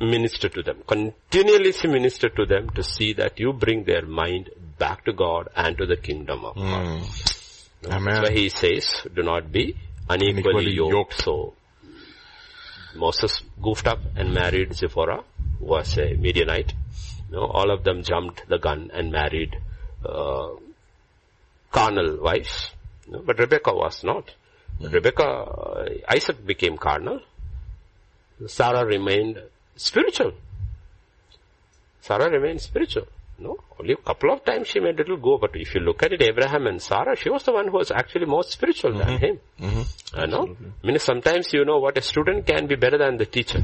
minister to them. Continuously minister to them to see that you bring their mind back to God and to the kingdom of God. Hmm. Amen. That's why he says, do not be unequally Unequally yoked. yoked. So, Moses goofed up and married Zipporah, who was a Midianite. You know, all of them jumped the gun and married, uh, carnal wives. Know, but Rebecca was not. Rebecca, uh, Isaac became carnal. Sarah remained spiritual. Sarah remained spiritual. No, only a couple of times she made little go, but if you look at it, Abraham and Sarah, she was the one who was actually more spiritual than him. I know. I mean, sometimes you know what a student can be better than the teacher.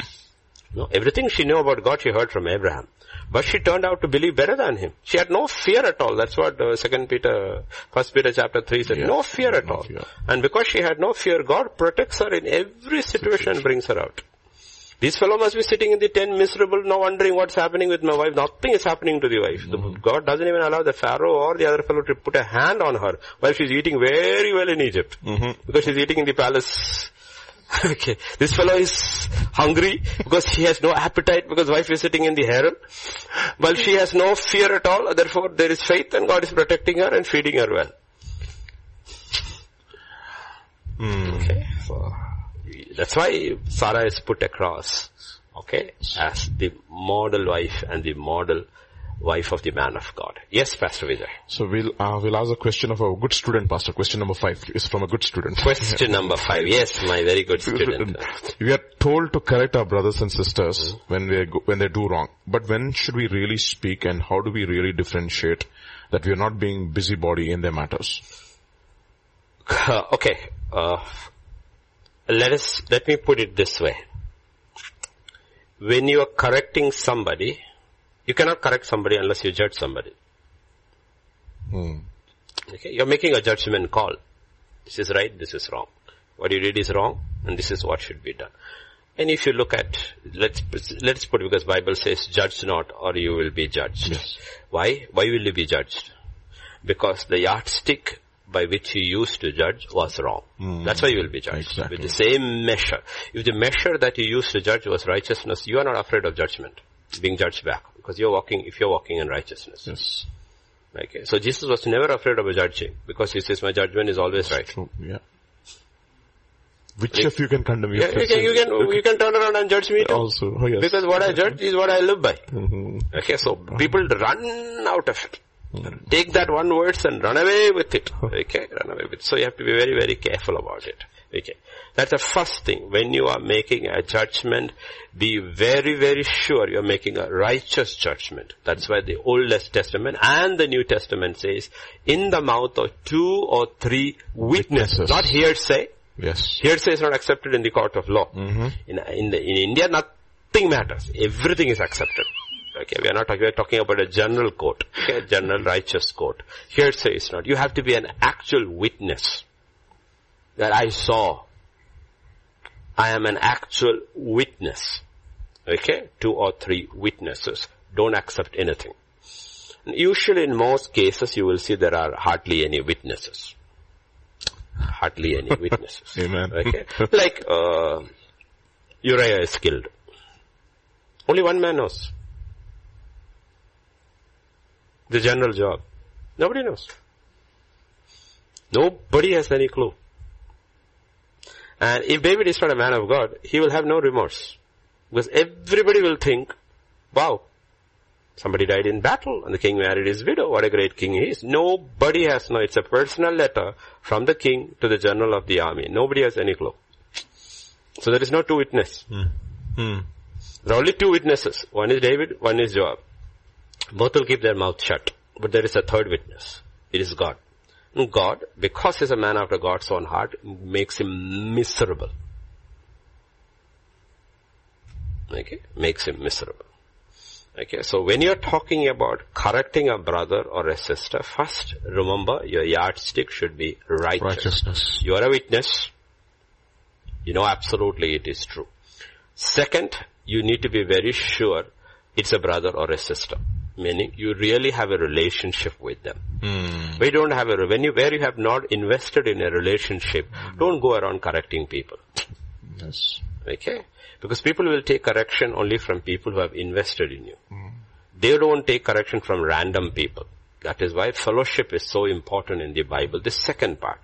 <laughs> no, everything she knew about God, she heard from Abraham. But she turned out to believe better than him. She had no fear at all. That's what uh, Second Peter, First Peter chapter three said. No fear at no all. fear. And because she had no fear, God protects her in every situation and brings her out. This fellow must be sitting in the tent miserable, now wondering what's happening with my wife. Nothing is happening to the wife. The- God doesn't even allow the Pharaoh or the other fellow to put a hand on her while she's eating very well in Egypt. Mm-hmm. Because she's eating in the palace. <laughs> okay. This fellow is hungry because he has no appetite because wife is sitting in the harem. While she has no fear at all, therefore there is faith and God is protecting her and feeding her well. Hmm. Okay. So, that's why Sarah is put across, okay, as the model wife and the model wife of the man of God. Yes, Pastor Vijay. So we'll, uh, we'll ask a question of a good student, Pastor. Question number five is from a good student. Question number five. Yes, my very good student. <laughs> We are told to correct our brothers and sisters when they go, when they do wrong. But when should we really speak and how do we really differentiate that we are not being busybody in their matters? <laughs> Okay, uh, let us, let me put it this way. When you are correcting somebody, you cannot correct somebody unless you judge somebody. Hmm. Okay, you're making a judgment call. This is right, this is wrong. What you did is wrong, and this is what should be done. And if you look at, let's, let's put because Bible says, judge not or you will be judged. Yes. Why? Why will you be judged? Because the yardstick by which you used to judge was wrong. That's why you will be judged. Exactly. With the same measure. If the measure that you used to judge was righteousness, you are not afraid of judgment. Being judged back. Because you're walking, if you're walking in righteousness. Yes. Okay. So Jesus was never afraid of a judging. Because he says, my judgment is always right. True. Yeah. Which of you can condemn? Yeah, you can, you can, you can turn around and judge me too. Also, oh yes. Because what I judge is what I live by. Mhm. Okay, so people run out of it. Take that one words and run away with it. Okay, run away with it. So you have to be very, very careful about it. Okay. That's the first thing. When you are making a judgment, be very, very sure you're making a righteous judgment. That's why the Oldest Testament and the New Testament says, in the mouth of two or three witnesses, Witnesses. not hearsay. Yes. Hearsay is not accepted in the court of law. Mhm. In, in, the, in India, nothing matters. Everything is accepted. Okay, we are not talking, we are talking about a general court. Okay, general righteous court. Hearsay is not. You have to be an actual witness. That I saw. I am an actual witness. Okay, two or three witnesses. Don't accept anything. Usually in most cases you will see there are hardly any witnesses. Hardly any <laughs> witnesses. Amen. Okay. Like, uh, Uriah is killed. Only one man knows. The general Joab. Nobody knows. Nobody has any clue. And if David is not a man of God, he will have no remorse. Because everybody will think, wow, somebody died in battle and the king married his widow. What a great king he is. Nobody has no, it's a personal letter from the king to the general of the army. Nobody has any clue. So there is no two witness. Hmm. There are only two witnesses. One is David, one is Joab. Both will keep their mouth shut. But there is a third witness. It is God. And God, because he's a man after God's own heart, makes him miserable. Okay? Makes him miserable. Okay, so when you're talking about correcting a brother or a sister, first remember your yardstick should be righteous. Righteousness. You are a witness. You know absolutely it is true. Second, you need to be very sure it's a brother or a sister. Meaning you really have a relationship with them. Hmm. We don't have a, when you, where you have not invested in a relationship, hmm. don't go around correcting people. Yes. Okay? Because people will take correction only from people who have invested in you. Hmm. They don't take correction from random people. That is why fellowship is so important in the Bible. The second part.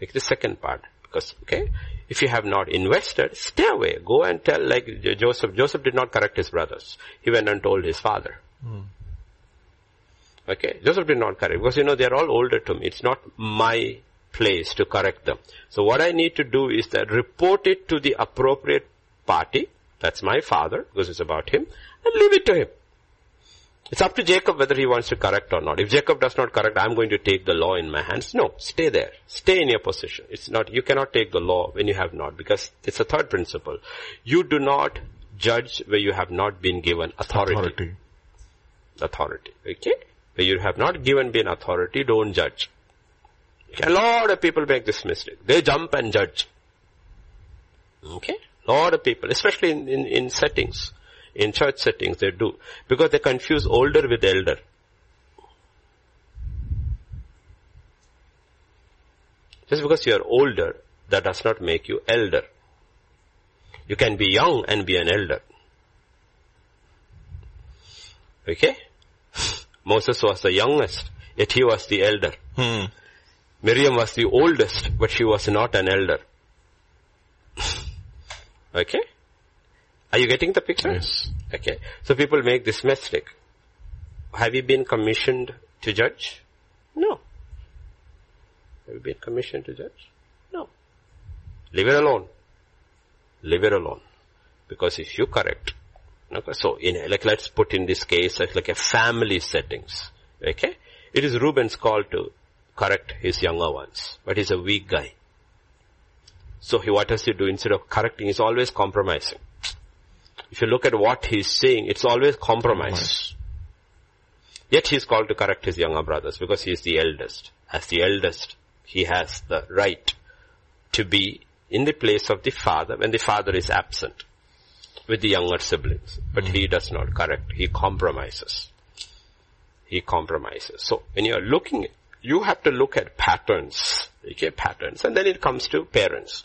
Like the second part. Because, okay, if you have not invested, stay away. Go and tell like Joseph. Joseph did not correct his brothers. He went and told his father. Hmm. Okay, Joseph did not correct because you know they are all older to me. It's not my place to correct them. So what I need to do is that report it to the appropriate party. That's my father because it's about him and leave it to him. It's up to Jacob whether he wants to correct or not. If Jacob does not correct, I'm going to take the law in my hands. No, stay there. Stay in your position. It's not, you cannot take the law when you have not because it's a third principle. You do not judge where you have not been given authority Authority. authority. Okay? Where you have not given me an authority, don't judge. Okay? A lot of people make this mistake. They jump and judge. Okay? A lot of people, especially in, in, in settings, in church settings, they do. Because they confuse older with elder. Just because you are older, that does not make you elder. You can be young and be an elder. Okay? Moses was the youngest, yet he was the elder. Hmm. Miriam was the oldest, but she was not an elder. okay? Are you getting the picture? Yes. Okay. So people make this mistake. Have you been commissioned to judge? No. Have you been commissioned to judge? No. Leave it alone. Leave it alone. Because if you correct, okay, so in, like let's put in this case as like a family settings, okay? It is Reuben's call to correct his younger ones, but he's a weak guy. So he, what does he do? Instead of correcting, he's always compromising. If you look at what he's saying, it's always compromise. Yet he's called to correct his younger brothers because he is the eldest. As the eldest, he has the right to be in the place of the father when the father is absent with the younger siblings. But he does not correct. He compromises. He compromises. So when you are looking, you have to look at patterns. Okay, patterns. And then it comes to parents.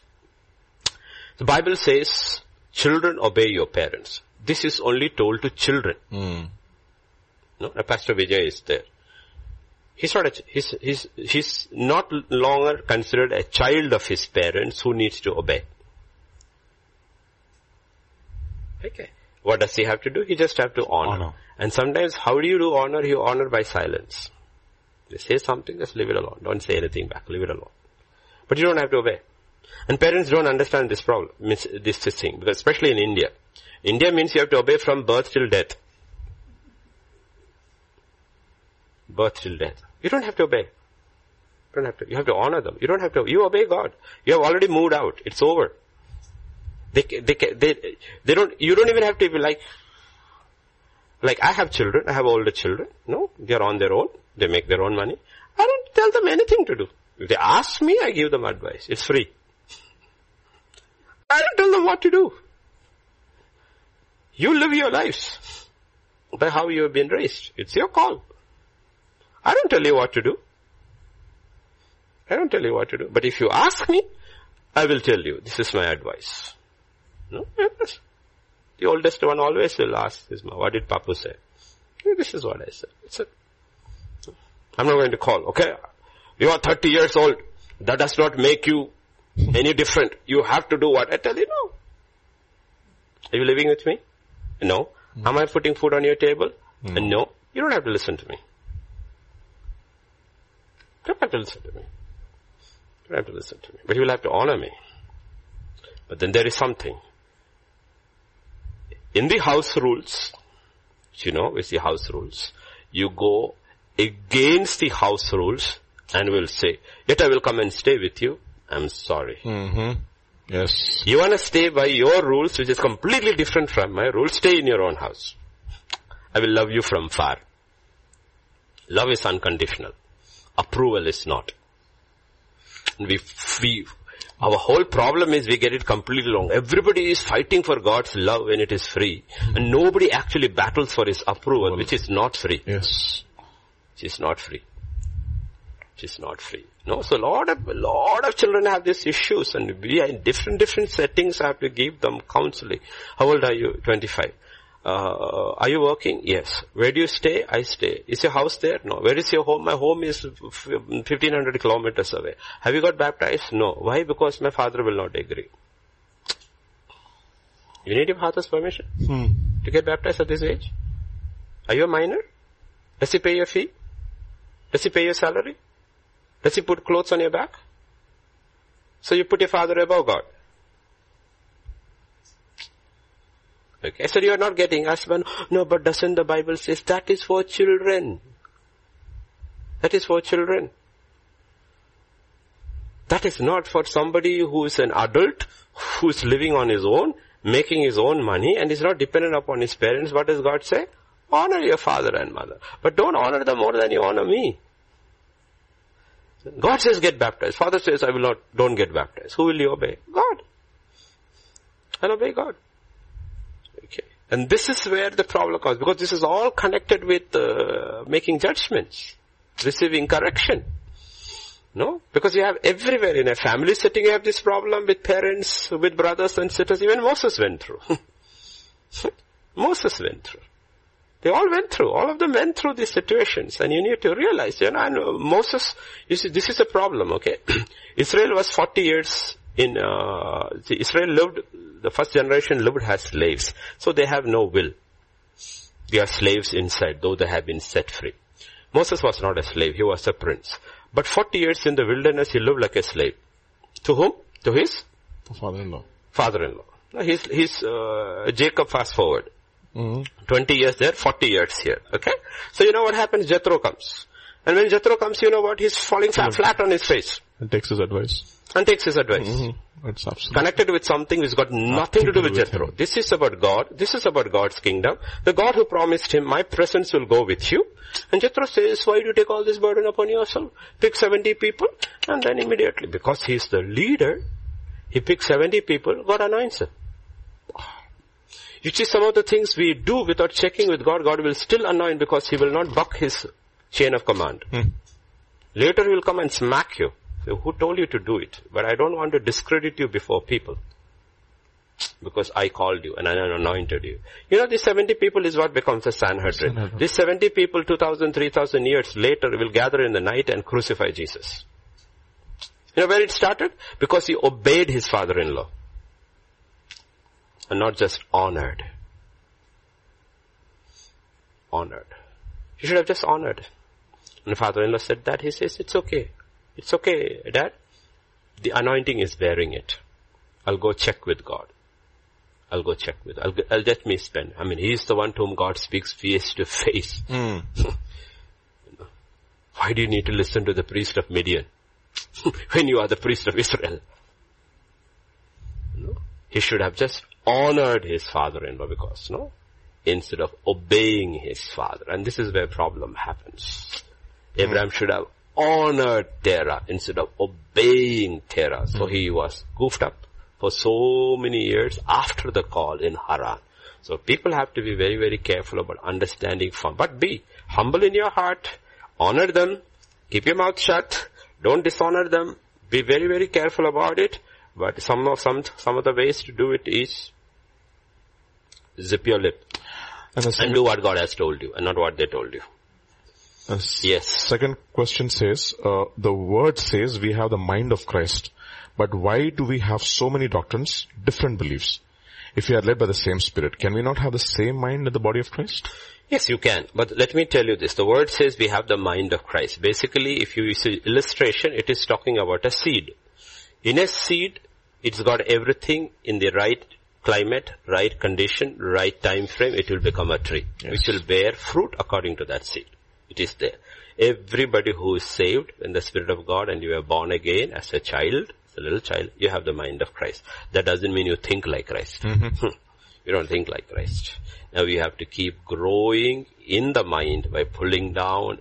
The Bible says, children obey your parents. This is only told to children. Hmm. No, Pastor Vijay is there. He's not a, he's, he's, he's not longer considered a child of his parents who needs to obey. Okay. What does he have to do? He just have to honor. Honor. And sometimes how do you do honor? You honor by silence. They say something, just leave it alone. Don't say anything back. Leave it alone. But you don't have to obey. And parents don't understand this problem, this, this thing, because especially in India. India means you have to obey from birth till death. Birth till death. You don't have to obey. You don't have to. You have to honor them. You don't have to. You obey God. You have already moved out. It's over. They, they, they, they don't, you don't even have to be like, like I have children, I have older children. No, they're on their own. They make their own money. I don't tell them anything to do. If they ask me, I give them advice. It's free. I don't tell them what to do. You live your lives by how you have been raised. It's your call. I don't tell you what to do. I don't tell you what to do. But if you ask me, I will tell you. This is my advice. No? Yes. <laughs> The oldest one always will ask his mom, what did Papu say? This is what I said. It's a, I'm not going to call, okay? You are 30 years old. That does not make you any different. You have to do what I tell you. No. Are you living with me? No. Mm. Am I putting food on your table? Mm. No. You don't have to listen to me. You don't have to listen to me. You don't have to listen to me. But you will have to honor me. But then there is something. In the house rules, you know, is the house rules, you go against the house rules and will say, yet I will come and stay with you. I'm sorry. Mm-hmm. Yes. You want to stay by your rules, which is completely different from my rules. Stay in your own house. I will love you from far. Love is unconditional. Approval is not. We, we, our whole problem is we get it completely wrong. Everybody is fighting for God's love when it is free. And nobody actually battles for His approval, which is not free. Yes. Which is not free. Which is not free. No, so a lot of, a lot of children have these issues and we are in different, different settings have to give them counseling. How old are you? 25. Uh, are you working? Yes. Where do you stay? I stay. Is your house there? No. Where is your home? My home is 1500 kilometers away. Have you got baptized? No. Why? Because my father will not agree. You need your father's permission hmm. to get baptized at this age? Are you a minor? Does he pay your fee? Does he pay your salary? Does he put clothes on your back? So you put your father above God. Okay, so you are not getting husband. No, but doesn't the Bible says that is for children? That is for children. That is not for somebody who is an adult, who is living on his own, making his own money, and is not dependent upon his parents. What does God say? Honor your father and mother. But don't honor them more than you honor me. God says get baptized. Father says I will not, don't get baptized. Who will you obey? God. I'll obey God. And this is where the problem comes because this is all connected with uh, making judgments, receiving correction. No? Because you have everywhere in a family setting you have this problem with parents, with brothers and sisters. Even Moses went through. <laughs> Moses went through. They all went through, all of them went through these situations and you need to realize, you know, and Moses, you see, this is a problem, okay? <clears throat> Israel was 40 years in, uh, see, Israel lived, the first generation lived as slaves. So they have no will. They are slaves inside, though they have been set free. Moses was not a slave, he was a prince. But 40 years in the wilderness, he lived like a slave. To whom? To his? Father-in-law. Father-in-law. He's, he's, uh, Jacob fast forward. Mm-hmm. 20 years there, 40 years here. Okay? So you know what happens? Jethro comes. And when Jethro comes, you know what? He's falling flat, flat on his face. And takes his advice. And takes his advice. Mm-hmm. It's absolutely. Connected with something which got nothing, nothing to do with, with Jethro. Him. This is about God. This is about God's kingdom. The God who promised him, my presence will go with you. And Jethro says, why do you take all this burden upon yourself? Pick 70 people. And then immediately, because he's the leader, he picks 70 people, God anoints him. You see some of the things we do without checking with God, God will still anoint because He will not buck His chain of command. Hmm. Later He will come and smack you. So who told you to do it? But I don't want to discredit you before people. Because I called you and I anointed you. You know, these 70 people is what becomes a Sanhedrin. Sanhedrin. These 70 people 2000, 3000 years later will gather in the night and crucify Jesus. You know where it started? Because he obeyed his father-in-law and not just honored. honored. He should have just honored. And the father-in-law said that. He says, it's okay. It's okay, dad. The anointing is bearing it. I'll go check with God. I'll go check with, I'll, I'll let me spend. I mean, he's the one to whom God speaks face to face. Hmm. <laughs> Why do you need to listen to the priest of Midian? <laughs> when you are the priest of Israel. No? He should have just honored his father-in-law because, no? Instead of obeying his father. And this is where problem happens. Hmm. Abraham should have honored Terah instead of obeying Terah. So hmm. he was goofed up for so many years after the call in Haran. So people have to be very, very careful about understanding from, but be humble in your heart, honor them, keep your mouth shut, don't dishonor them, be very, very careful about it, but some of, some, some of the ways to do it is zip your lip And and do what God has told you and not what they told you. S- Yes. second question says, uh, the word says we have the mind of Christ, but why do we have so many doctrines, different beliefs? If we are led by the same spirit, can we not have the same mind in the body of Christ? Yes, you can. But let me tell you this. The word says we have the mind of Christ. Basically, if you see illustration, it is talking about a seed. In a seed, it's got everything in the right climate, right condition, right time frame, it will become a tree, which will bear fruit according to that seed. It is there. Everybody who is saved in the Spirit of God and you are born again as a child, as a little child, you have the mind of Christ. That doesn't mean you think like Christ. Mm-hmm. <laughs> you don't think like Christ. Now we have to keep growing in the mind by pulling down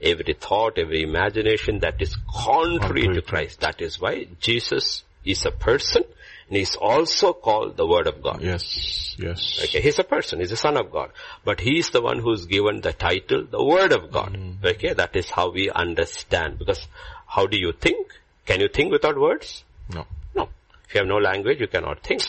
every thought, every imagination that is contrary Contrary to Christ. That is why Jesus is a person and he's also called the Word of God. Yes, yes. Okay, he's a person, he's a son of God. But he's the one who's given the title, the Word of God. Mm-hmm. Okay, that is how we understand. Because how do you think? Can you think without words? No. No. If you have no language, you cannot think.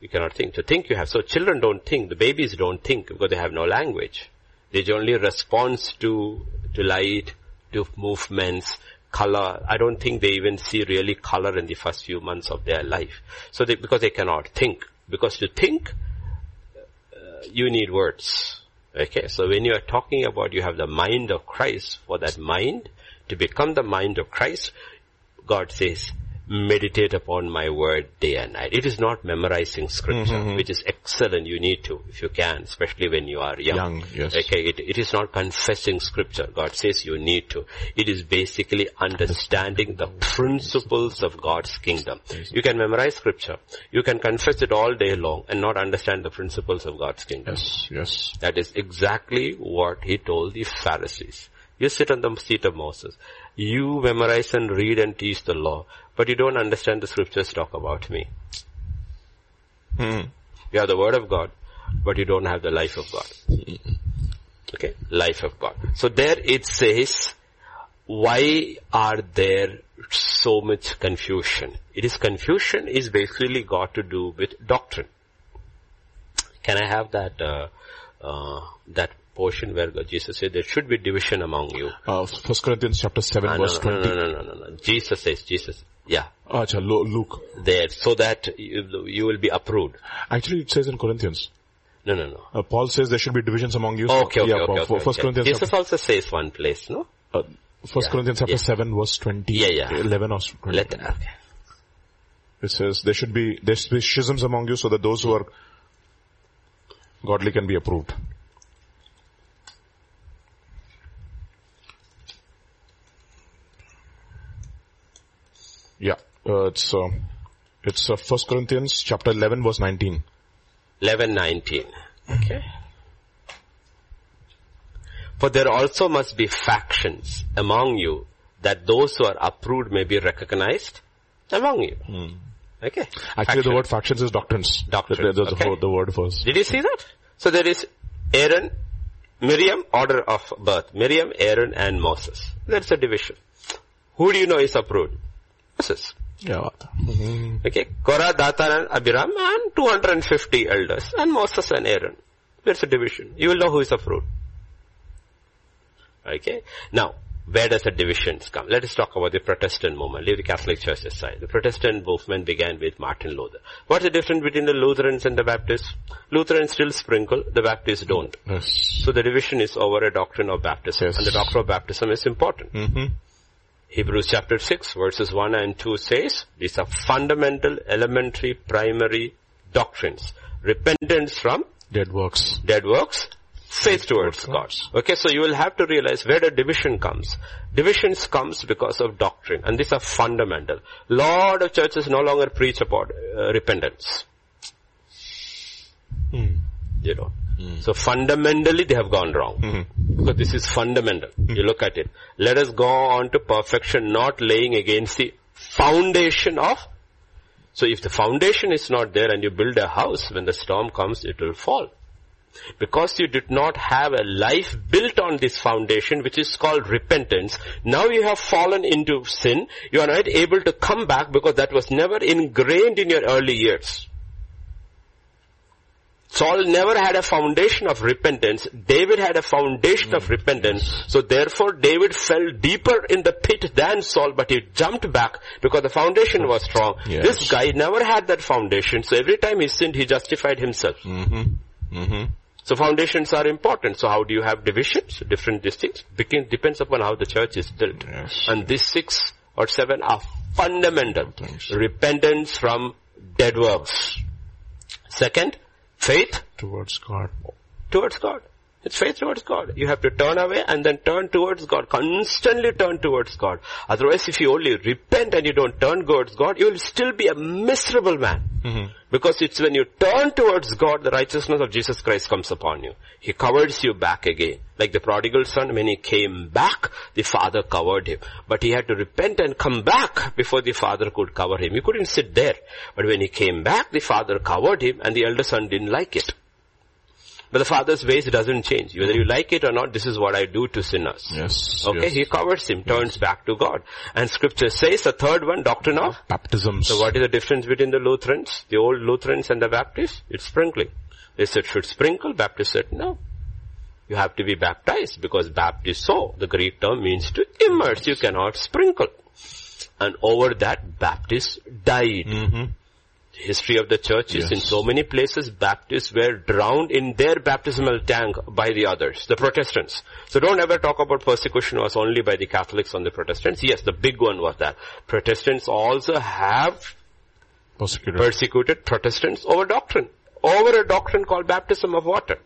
You cannot think. To think you have. So children don't think. The babies don't think because they have no language. They only respond to, to light, to movements, color. I don't think they even see really color in the first few months of their life. So they, because they cannot think. Because to think, uh, you need words. Okay, so when you are talking about you have the mind of Christ, for that mind to become the mind of Christ, God says, meditate upon my word day and night. It is not memorizing scripture, mm-hmm. which is excellent. You need to, if you can, especially when you are young. Young, yes. Okay, it, it is not confessing scripture. God says you need to. It is basically understanding the principles of God's kingdom. You can memorize scripture. You can confess it all day long and not understand the principles of God's kingdom. Yes, yes. That is exactly what he told the Pharisees. You sit on the seat of Moses. You memorize and read and teach the law, but you don't understand the scriptures talk about me. Hmm. You have the word of God, but you don't have the life of God. Okay? Life of God. So there it says, why are there so much confusion? It is confusion is basically got to do with doctrine. Can I have that, uh, uh, that portion where Jesus said there should be division among you? Uh, First Corinthians chapter 7 Ah, verse no, no, 20. no, no, no, no, no. Jesus says, Jesus, yeah, Acha, Lu- Luke. there, so that you, you will be approved. Actually it says in Corinthians. No, no, no. Uh, Paul says there should be divisions among you. Okay, okay, yeah, okay, okay, First okay. Corinthians Jesus also says one place, no? uh, First Yeah. Corinthians chapter Yeah. 7 verse 20. Yeah, yeah. 11 or 20. Let, okay. It says there should be, there should be schisms among you so that those who are godly can be approved. Yeah, uh, it's, uh, it's uh, First Corinthians chapter 11 verse 19. 11, 19. Okay. For there also must be factions among you that those who are approved may be recognized among you. Okay. Actually Faction. the word factions is doctrines. Doctrines, There's okay. the, the word first. Did you see that? So there is Aaron, Miriam, order of birth. Miriam, Aaron and Moses. That's a division. Who do you know is approved? Moses. Yeah. Okay. Korah, Dathan and Abiram and 250 elders and Moses and Aaron. There's a division. You will know who is approved. Okay. Now, where does the divisions come? Let us talk about the Protestant movement. Leave the Catholic Church aside. The Protestant movement began with Martin Luther. What's the difference between the Lutherans and the Baptists? Lutherans still sprinkle, the Baptists don't. Yes. So the division is over a doctrine of baptism. Yes. And the doctrine of baptism is important. Mm-hmm. Hebrews chapter 6 verses 1 and 2 says, these are fundamental, elementary, primary doctrines. Repentance from Dead works. dead works, faith towards God. Okay, so you will have to realize where the division comes. Divisions comes because of doctrine, and these are fundamental. Lot of churches no longer preach about uh, repentance. Hmm. You know. So fundamentally they have gone wrong. Mm-hmm. Because this is fundamental. You look at it. Let us go on to perfection, not laying against the foundation of so if the foundation is not there and you build a house, when the storm comes, it will fall. Because you did not have a life built on this foundation, which is called repentance, now you have fallen into sin, you are not able to come back because that was never ingrained in your early years. Saul never had a foundation of repentance. David had a foundation of repentance. So therefore David fell deeper in the pit than Saul, but he jumped back because the foundation was strong. Yes. This guy never had that foundation. So every time he sinned, he justified himself. Mm-hmm. Mm-hmm. So foundations are important. So how do you have divisions? Different districts? Depends upon how the church is built. Yes. And these six or seven are fundamental. Repentance from dead works. Second, faith Towards God. towards God. It's faith towards God. You have to turn away and then turn towards God. Constantly turn towards God. Otherwise, if you only repent and you don't turn towards God, you will still be a miserable man. Mm-hmm. Because it's when you turn towards God, the righteousness of Jesus Christ comes upon you. He covers you back again. Like the prodigal son, when he came back, the father covered him. But he had to repent and come back before the father could cover him. He couldn't sit there. But when he came back, the father covered him and the elder son didn't like it. But the father's ways doesn't change. Whether you like it or not, this is what I do to sinners. Yes. Okay, yes. he covers him, turns back to God. And scripture says the third one, doctrine of Baptisms. so what is the difference between the Lutherans, the old Lutherans and the Baptists? It's sprinkling. They said should sprinkle, Baptists said no. You have to be baptized because baptizo, the Greek term means to immerse. You cannot sprinkle. And over that, Baptists died. Mm-hmm. History of the church is in so many places Baptists were drowned in their baptismal tank by the others, the Protestants. So don't ever talk about persecution was only by the Catholics on the Protestants. Yes, the big one was that. Protestants also have Persecuted. persecuted Protestants over doctrine. Over a doctrine called baptism of water.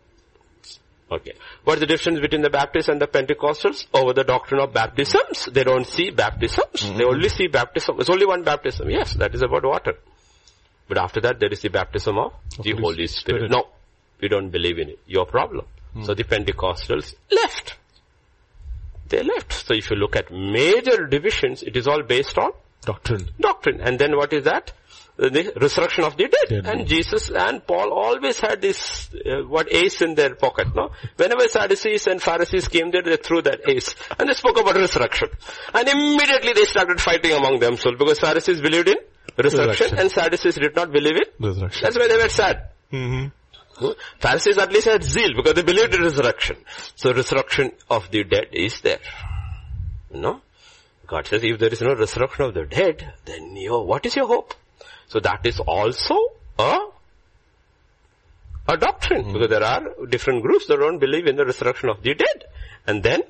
Okay. What's the difference between the Baptists and the Pentecostals? Over the doctrine of baptisms. They don't see baptisms. They mm-hmm. only see baptism. It's only one baptism. Yes, that is about water. But after that, there is the baptism of the Holy Spirit. Spirit. No, we don't believe in it. Your problem. So the Pentecostals left. They left. So if you look at major divisions, it is all based on Doctrine. doctrine. And then what is that? The resurrection of the dead. Dead. And Jesus and Paul always had this, uh, what ace in their pocket, no? Whenever Sadducees and Pharisees came there, they threw that ace. And they spoke about resurrection. And immediately they started fighting among themselves because Pharisees believed in resurrection, and Sadducees did not believe in. Resurrection. That's why they were sad. Mm-hmm. Pharisees at least had zeal because they believed in resurrection. So resurrection of the dead is there. No? God says if there is no resurrection of the dead, then your, what is your hope? So that is also a, a doctrine because there are different groups that don't believe in the resurrection of the dead. And then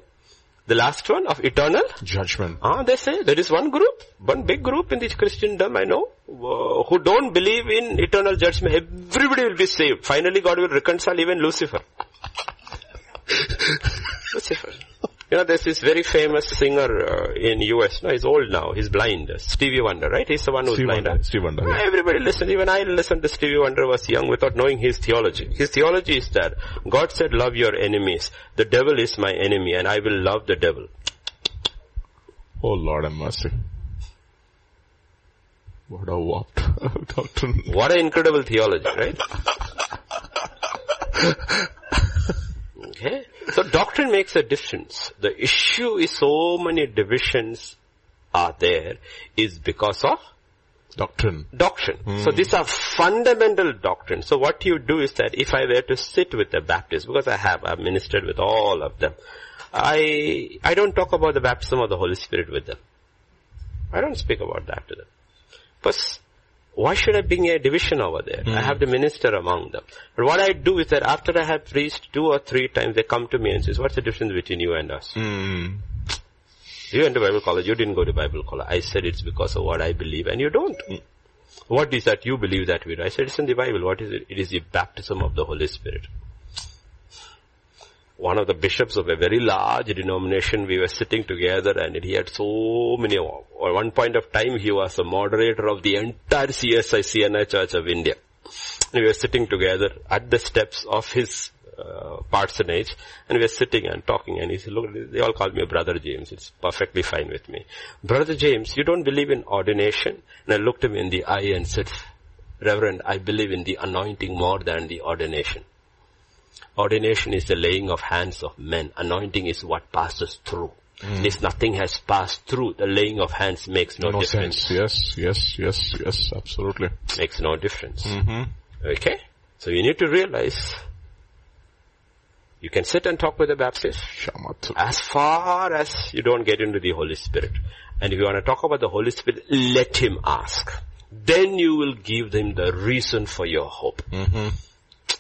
the last one of eternal Judgment. Ah, they say there is one group, one big group in this Christendom I know, uh, who don't believe in eternal judgment. Everybody will be saved. Finally God will reconcile even Lucifer. <laughs> Lucifer. You know, there's this very famous singer uh, in US. No, he's old now. He's blind. Stevie Wonder, right? He's the one who's Steve blind. Wonder. Steve Wonder. Ah, Everybody listen. Even I listened to Stevie Wonder was young without knowing his theology. His theology is that God said, love your enemies. The devil is my enemy and I will love the devil. Oh Lord have mercy. What a warped <laughs> doctrine. What an incredible theology, right? <laughs> okay. So doctrine makes a difference. The issue is so many divisions are there is because of Doctrine. doctrine. Hmm. So these are fundamental doctrines. So what you do is that if I were to sit with a Baptist, because I have, I've ministered with all of them, I, I don't talk about the baptism of the Holy Spirit with them. I don't speak about that to them. Because why should I bring a division over there? I have to minister among them. But what I do is that after I have preached two or three times, they come to me and says, what's the difference between you and us? Mm. You went to Bible college, you didn't go to Bible college. I said it's because of what I believe and you don't. What is that you believe that we do? I said it's in the Bible. What is it? It is the baptism of the Holy Spirit. One of the bishops of a very large denomination, we were sitting together and he had so many, at one point of time he was a moderator of the entire CSI CNI Church of India. And we were sitting together at the steps of his uh, parsonage and we were sitting and talking and he said, look, they all call me brother James. It's perfectly fine with me. Brother James, you don't believe in ordination? And I looked him in the eye and said, Reverend, I believe in the anointing more than the ordination. Ordination is the laying of hands of men. Anointing is what passes through. If nothing has passed through, the laying of hands makes no, No difference. sense. Yes, yes, yes, yes, absolutely. Makes no difference. hmm Okay? So you need to realize you can sit and talk with a Baptist as far as you don't get into the Holy Spirit. And if you want to talk about the Holy Spirit, let him ask. Then you will give them the reason for your hope. hmm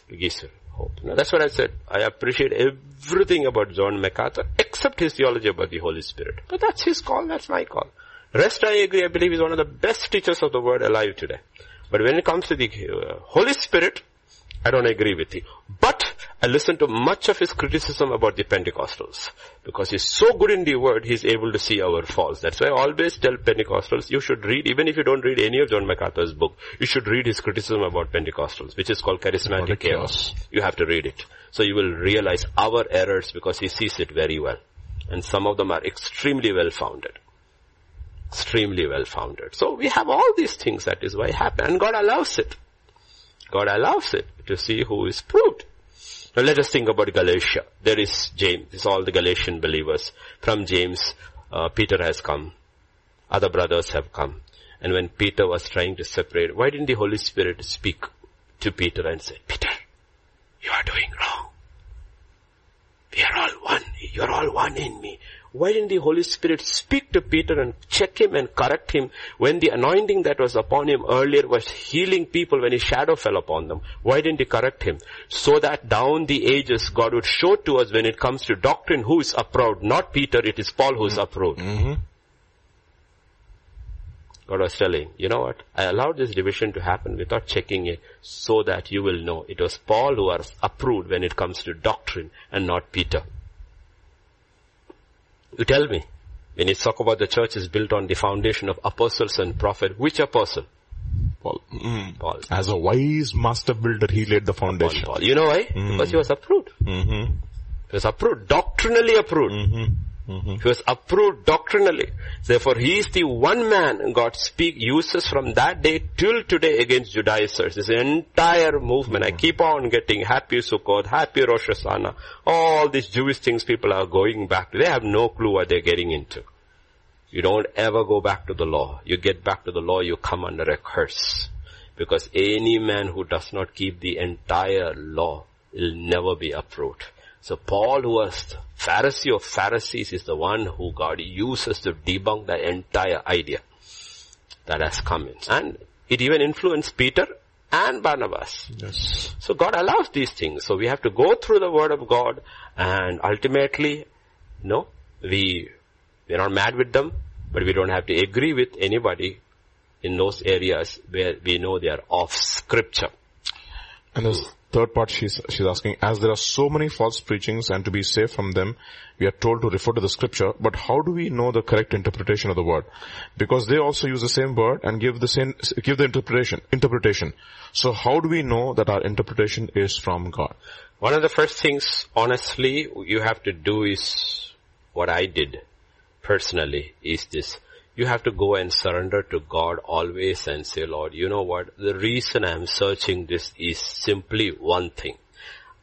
you hope. Now, that's what I said. I appreciate everything about John MacArthur except his theology about the Holy Spirit. But that's his call, that's my call. Rest I agree, I believe he's one of the best teachers of the word alive today. But when it comes to the uh, Holy Spirit, I don't agree with you. But I listen to much of his criticism about the Pentecostals. Because he's so good in the word, he's able to see our faults. That's why I always tell Pentecostals, you should read, even if you don't read any of John MacArthur's book, you should read his criticism about Pentecostals, which is called Charismatic Chaotic Chaos. You have to read it. So you will realize our errors because he sees it very well. And some of them are extremely well founded. Extremely well founded. So we have all these things that is why it happened. And God allows it. God allows it to see who is proved. Now let us think about Galatia. There is James. Is all the Galatian believers. From James, uh, Peter has come. Other brothers have come. And when Peter was trying to separate, why didn't the Holy Spirit speak to Peter and say, Peter, you are doing wrong. We are all one. You are all one in me. Why didn't the Holy Spirit speak to Peter and check him and correct him when the anointing that was upon him earlier was healing people when his shadow fell upon them? Why didn't he correct him? So that down the ages God would show to us when it comes to doctrine who is approved. Not Peter, it is Paul who is approved. hmm God was telling, you know what? I allowed this division to happen without checking it so that you will know it was Paul who was approved when it comes to doctrine and not Peter. You tell me, when you talk about the church is built on the foundation of apostles and prophet, which apostle? Paul. Mm. Paul. As a wise master builder, he laid the foundation. Paul. You know why? Because he was approved. Mm-hmm. He was approved, doctrinally approved. hmm hmm He was approved doctrinally. Therefore, he is the one man God speak uses from that day till today against Judaizers. This entire movement. I keep on getting happy Sukkot, happy Rosh Hashanah. All these Jewish things people are going back to. They have no clue what they're getting into. You don't ever go back to the law. You get back to the law, you come under a curse. Because any man who does not keep the entire law will never be approved. So Paul, who was Pharisee of Pharisees, is the one who God uses to debunk the entire idea that has come in. And it even influenced Peter and Barnabas. Yes. So God allows these things. So we have to go through the word of God and ultimately, no, we, we're not mad with them, but we don't have to agree with anybody in those areas where we know they are off scripture. And third part she's, she's asking, as there are so many false preachings and to be safe from them, we are told to refer to the scripture, but how do we know the correct interpretation of the word? Because they also use the same word and give the same, give the interpretation, interpretation. So how do we know that our interpretation is from God? One of the first things, honestly, you have to do is what I did personally is this. You have to go and surrender to God always and say, Lord, you know what? The reason I'm searching this is simply one thing.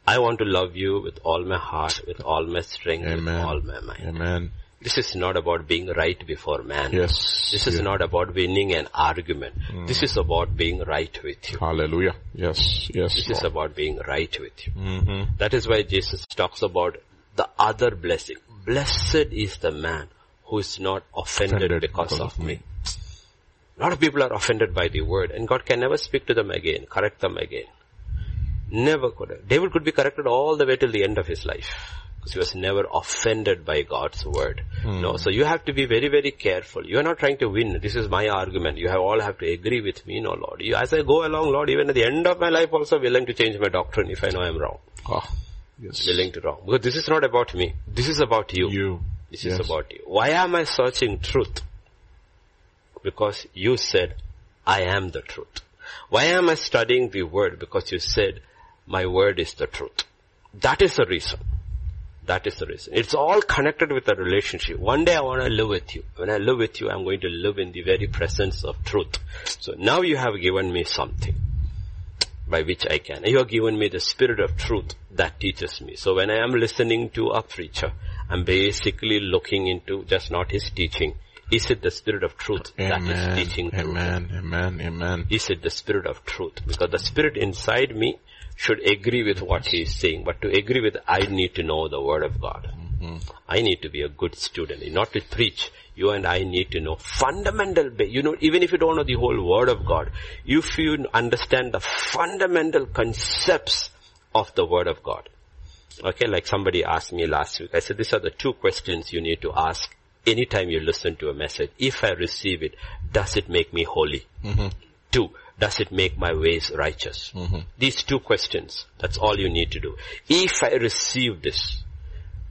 I want to love you with all my heart, with all my strength, with all my mind. Amen. This is not about being right before man. Yes. This is Yeah. not about winning an argument. This is about being right with you. Hallelujah. Yes. Yes. This is about being right with you. hmm That is why Jesus talks about the other blessing. Blessed is the man who is not offended, Offended because, because of of me. A lot of people are offended by the word and God can never speak to them again, correct them again. Never could. David could be corrected all the way till the end of his life. Because he was never offended by God's word. No, so you have to be very, very careful. You are not trying to win. This is my argument. You have all have to agree with me, no Lord. You, as I go along, Lord, even at the end of my life also willing to change my doctrine if I know I'm wrong. Ah, yes. Willing to wrong. Because this is not about me. This is about you. You. This yes. is about you. Why am I searching truth? Because you said, I am the truth. Why am I studying the word? Because you said, my word is the truth. That is the reason. That is the reason. It's all connected with the relationship. One day I want to live with you. When I live with you, I'm going to live in the very presence of truth. So now you have given me something by which I can. You have given me the spirit of truth that teaches me. So when I am listening to a preacher, I'm basically looking into just not his teaching. Is it the spirit of truth that Amen. is teaching truth? Amen. Amen. Amen. Is it the spirit of truth? Because the spirit inside me should agree with what he is saying. But to agree with, I need to know the word of God. Mm-hmm. I need to be a good student. Not to preach. You and I need to know fundamental, you know, even if you don't know the whole word of God, if you understand the fundamental concepts of the word of God. Okay, like somebody asked me last week. I said, these are the two questions you need to ask anytime you listen to a message. If I receive it, does it make me holy? Mm-hmm. Two, does it make my ways righteous? Mm-hmm. These two questions, that's all you need to do. If I receive this,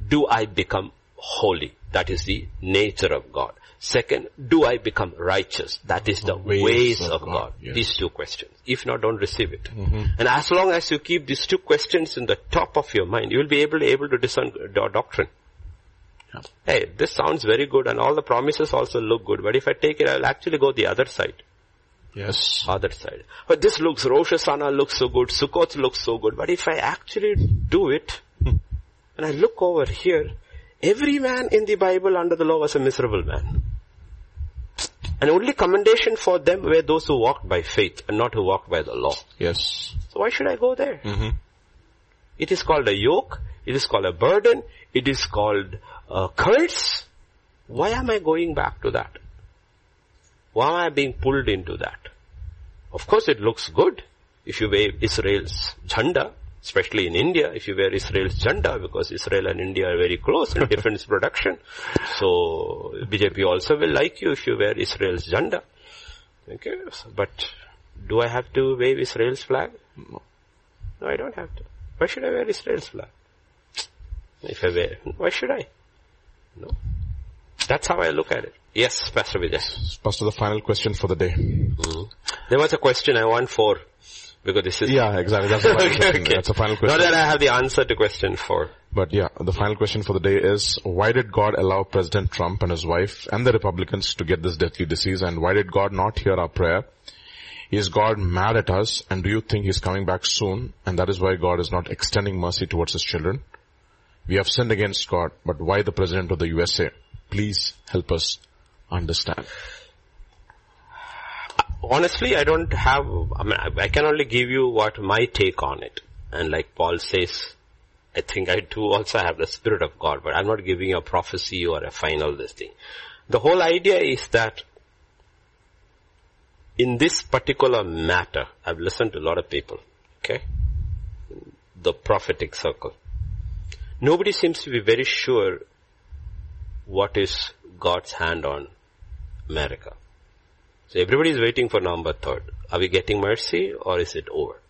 do I become holy? That is the nature of God. Second, do I become righteous? That is the ways, Ways of, of God. God, yes. These two questions. If not, don't receive it. Mm-hmm. And as long as you keep these two questions in the top of your mind, you will be able, able to discern do- doctrine. Yeah. Hey, this sounds very good and all the promises also look good, but if I take it, I'll actually go the other side. Yes. Other side. But this looks, Rosh Hashanah looks so good, Sukkot looks so good, but if I actually do it, hmm. and I look over here, every man in the Bible under the law was a miserable man. And only commendation for them were those who walked by faith and not who walked by the law. Yes. So why should I go there? hmm It is called a yoke, it is called a burden, it is called a curse. Why am I going back to that? Why am I being pulled into that? Of course it looks good if you wave Israel's jhanda, especially in India, if you wear Israel's jhanda, because Israel and India are very close in defense <laughs> production. So BJP also will like you if you wear Israel's jhanda. Okay, but do I have to wave Israel's flag? No, I don't have to. Why should I wear Israel's flag? If I wear, why should I? No. That's how I look at it. Yes, Pastor Vijay. Pastor, the final question for the day. Hmm. There was a question I want for, because this is, Yeah, exactly. That's the final okay, <laughs> question. okay. That's the final Not that I have the answer to question four. But yeah, the final question for the day is, why did God allow President Trump and his wife and the Republicans to get this deadly disease and why did God not hear our prayer? Is God mad at us and do you think he's coming back soon and that is why God is not extending mercy towards his children? We have sinned against God, but why the President of the USA? Please help us understand. Honestly, I don't have, I mean, I- can only give you what my take on it. And like Paul says, I think I do also have the Spirit of God, but I'm not giving a prophecy or a final this thing. The whole idea is that in this particular matter, I've listened to a lot of people, okay? The prophetic circle. Nobody seems to be very sure what is God's hand on America. So everybody is waiting for November 3rd. Are we getting mercy or is it over?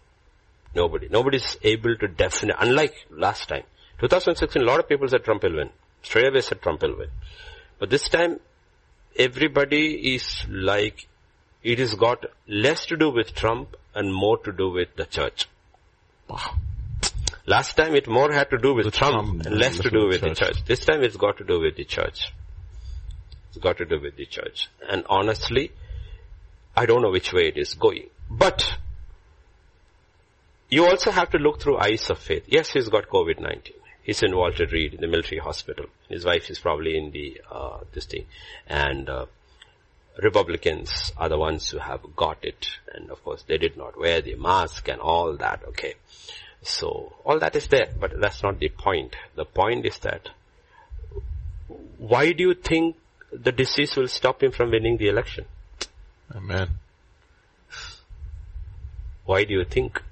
Nobody. Nobody is able to definitely, unlike last time. 2016, a lot of people said Trump will win. Straight away said Trump will win. But this time, everybody is like, it has got less to do with Trump and more to do with the church. Wow. Last time it more had to do with Trump, Trump and less to do with with the the church. This time it's got to do with the church. It's got to do with the church. And honestly, I don't know which way it is going. But, you also have to look through eyes of faith. Yes, he's got COVID-19. He's in Walter Reed in the military hospital. His wife is probably in the, uh, this thing. And, uh, Republicans are the ones who have got it. And of course they did not wear the mask and all that, okay. So, all that is there, but that's not the point. The point is that, why do you think the disease will stop him from winning the election? Amen. Why do you think?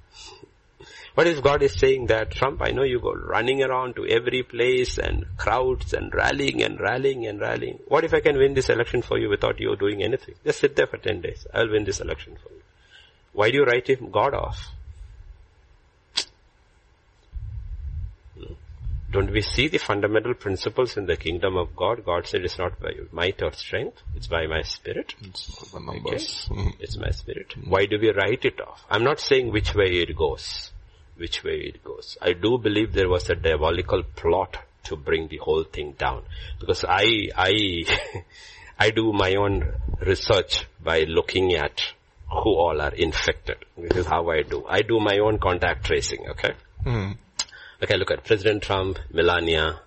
What if God is saying that, Trump, I know you go running around to every place and crowds and rallying and rallying and rallying. What if I can win this election for you without you doing anything? Just sit there for 10 days. I'll win this election for you. Why do you write him God off? Don't we see the fundamental principles in the kingdom of God? God said it's not by might or strength, it's by my spirit. It's the numbers. Mm. It's my spirit. Why do we write it off? I'm not saying which way it goes. Which way it goes. I do believe there was a diabolical plot to bring the whole thing down. Because I, I, <laughs> I do my own research by looking at who all are infected. This is how I do. I do my own contact tracing, okay? Mm. Okay, look at President Trump, Melania,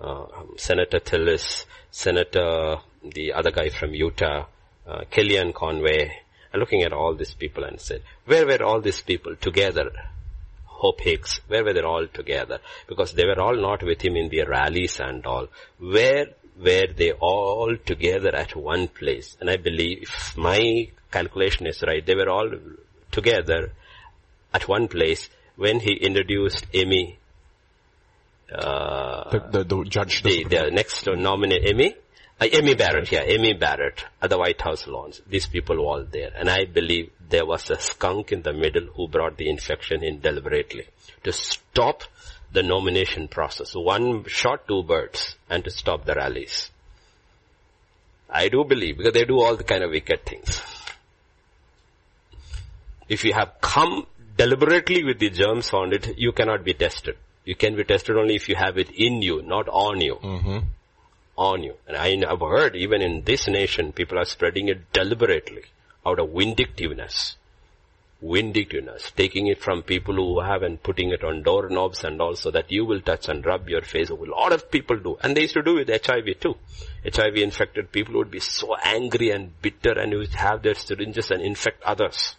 uh, Senator Tillis, Senator, the other guy from Utah, uh, Kellyanne Conway. I'm looking at all these people and said, where were all these people together? Hope Hicks, where were they all together? Because they were all not with him in the rallies and all. Where were they all together at one place? And I believe, if my calculation is right, they were all together at one place when he introduced Amy uh, The, the, the judge. the, the next nominee, Amy, uh, Amy Barrett, yeah, Amy Barrett at the White House lawns. These people were all there. And I believe there was a skunk in the middle who brought the infection in deliberately to stop the nomination process. One shot two birds and to stop the rallies. I do believe because they do all the kind of wicked things. If you have come deliberately with the germs on it, you cannot be tested. You can be tested only if you have it in you, not on you. hmm On you. And I have heard even in this nation, people are spreading it deliberately out of vindictiveness. Vindictiveness. Taking it from people who have and putting it on doorknobs and also that you will touch and rub your face. A lot of people do. And they used to do with HIV too. HIV infected people would be so angry and bitter and would have their syringes and infect others.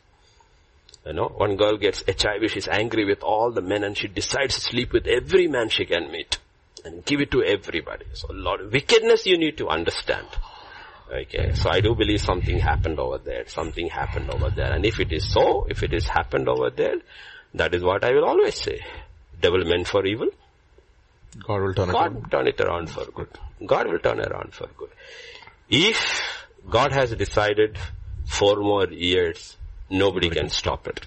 You know, one girl gets HIV, she's angry with all the men and she decides to sleep with every man she can meet and give it to everybody. So a lot of wickedness you need to understand. Okay, so I do believe something happened over there, something happened over there. And if it is so, if it is happened over there, that is what I will always say. Devil meant for evil, God will turn it God around. turn it around for good. God will turn around for good. If God has decided four more years, nobody can stop it.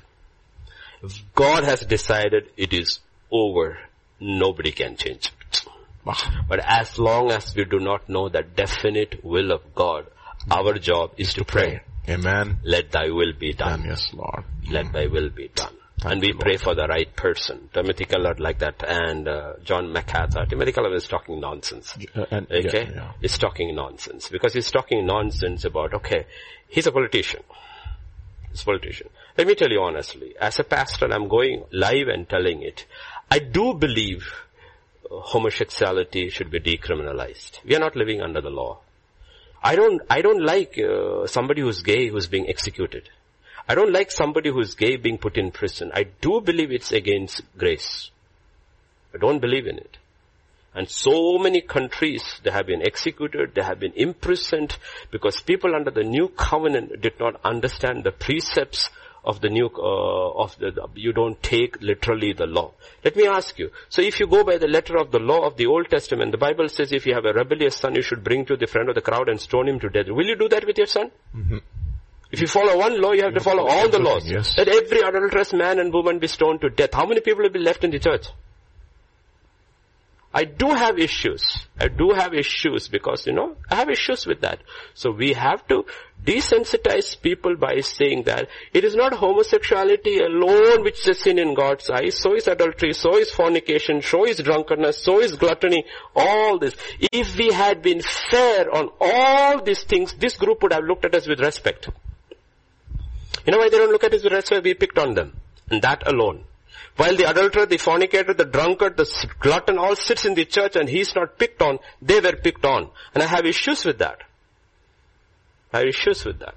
If God has decided it is over, nobody can change it. But as long as we do not know the definite will of God, our job is to pray. Amen. Let thy will be done. Yes, Lord. Let thy will be done. Thank and we you, Lord. pray for the right person. Timothy Keller like that and uh, John MacArthur. Timothy Keller is talking nonsense. Uh, and, Okay? yeah, yeah. He's talking nonsense. Because he's talking nonsense about, okay, he's a politician. A politician. Let me tell you honestly, as a pastor, I'm going live and telling it. I do believe uh, homosexuality should be decriminalized. We are not living under the law. I don't, I don't like uh, somebody who's gay who's being executed. I don't like somebody who's gay being put in prison. I do believe it's against grace. I don't believe in it. And so many countries, they have been executed, they have been imprisoned because people under the new covenant did not understand the precepts of the new, uh, of the, you don't take literally the law. Let me ask you, so if you go by the letter of the law of the Old Testament, the Bible says if you have a rebellious son, you should bring to the front of the crowd and stone him to death. Will you do that with your son? If you follow one law, you have to follow all the laws. Yes. Let every adulterous man and woman be stoned to death. How many people will be left in the church? I do have issues. I do have issues because, you know, I have issues with that. So we have to desensitize people by saying that it is not homosexuality alone which is a sin in God's eyes. So is adultery, so is fornication, so is drunkenness, so is gluttony, all this. If we had been fair on all these things, this group would have looked at us with respect. You know why they don't look at us with respect? We picked on them. And that alone. While the adulterer, the fornicator, the drunkard, the glutton all sits in the church and he's not picked on, they were picked on. And I have issues with that. I have issues with that.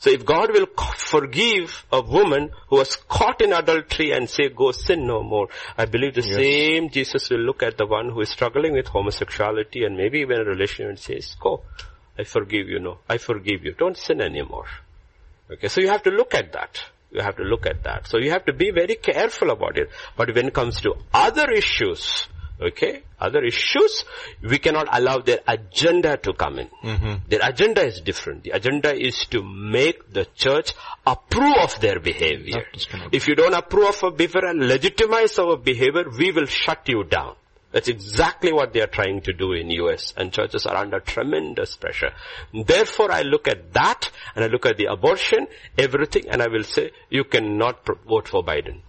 So if God will forgive a woman who was caught in adultery and say, go sin no more, I believe the yes. same Jesus will look at the one who is struggling with homosexuality and maybe even a relationship and says, go, I forgive you, no, I forgive you, don't sin anymore. Okay, so you have to look at that. You have to look at that. So you have to be very careful about it. But when it comes to other issues, Okay? Other issues, we cannot allow their agenda to come in. Mm-hmm. Their agenda is different. The agenda is to make the church approve of their behavior. If you don't approve of our behavior and legitimize our behavior, we will shut you down. That's exactly what they are trying to do in US and churches are under tremendous pressure. Therefore I look at that and I look at the abortion, everything and I will say you cannot vote for Biden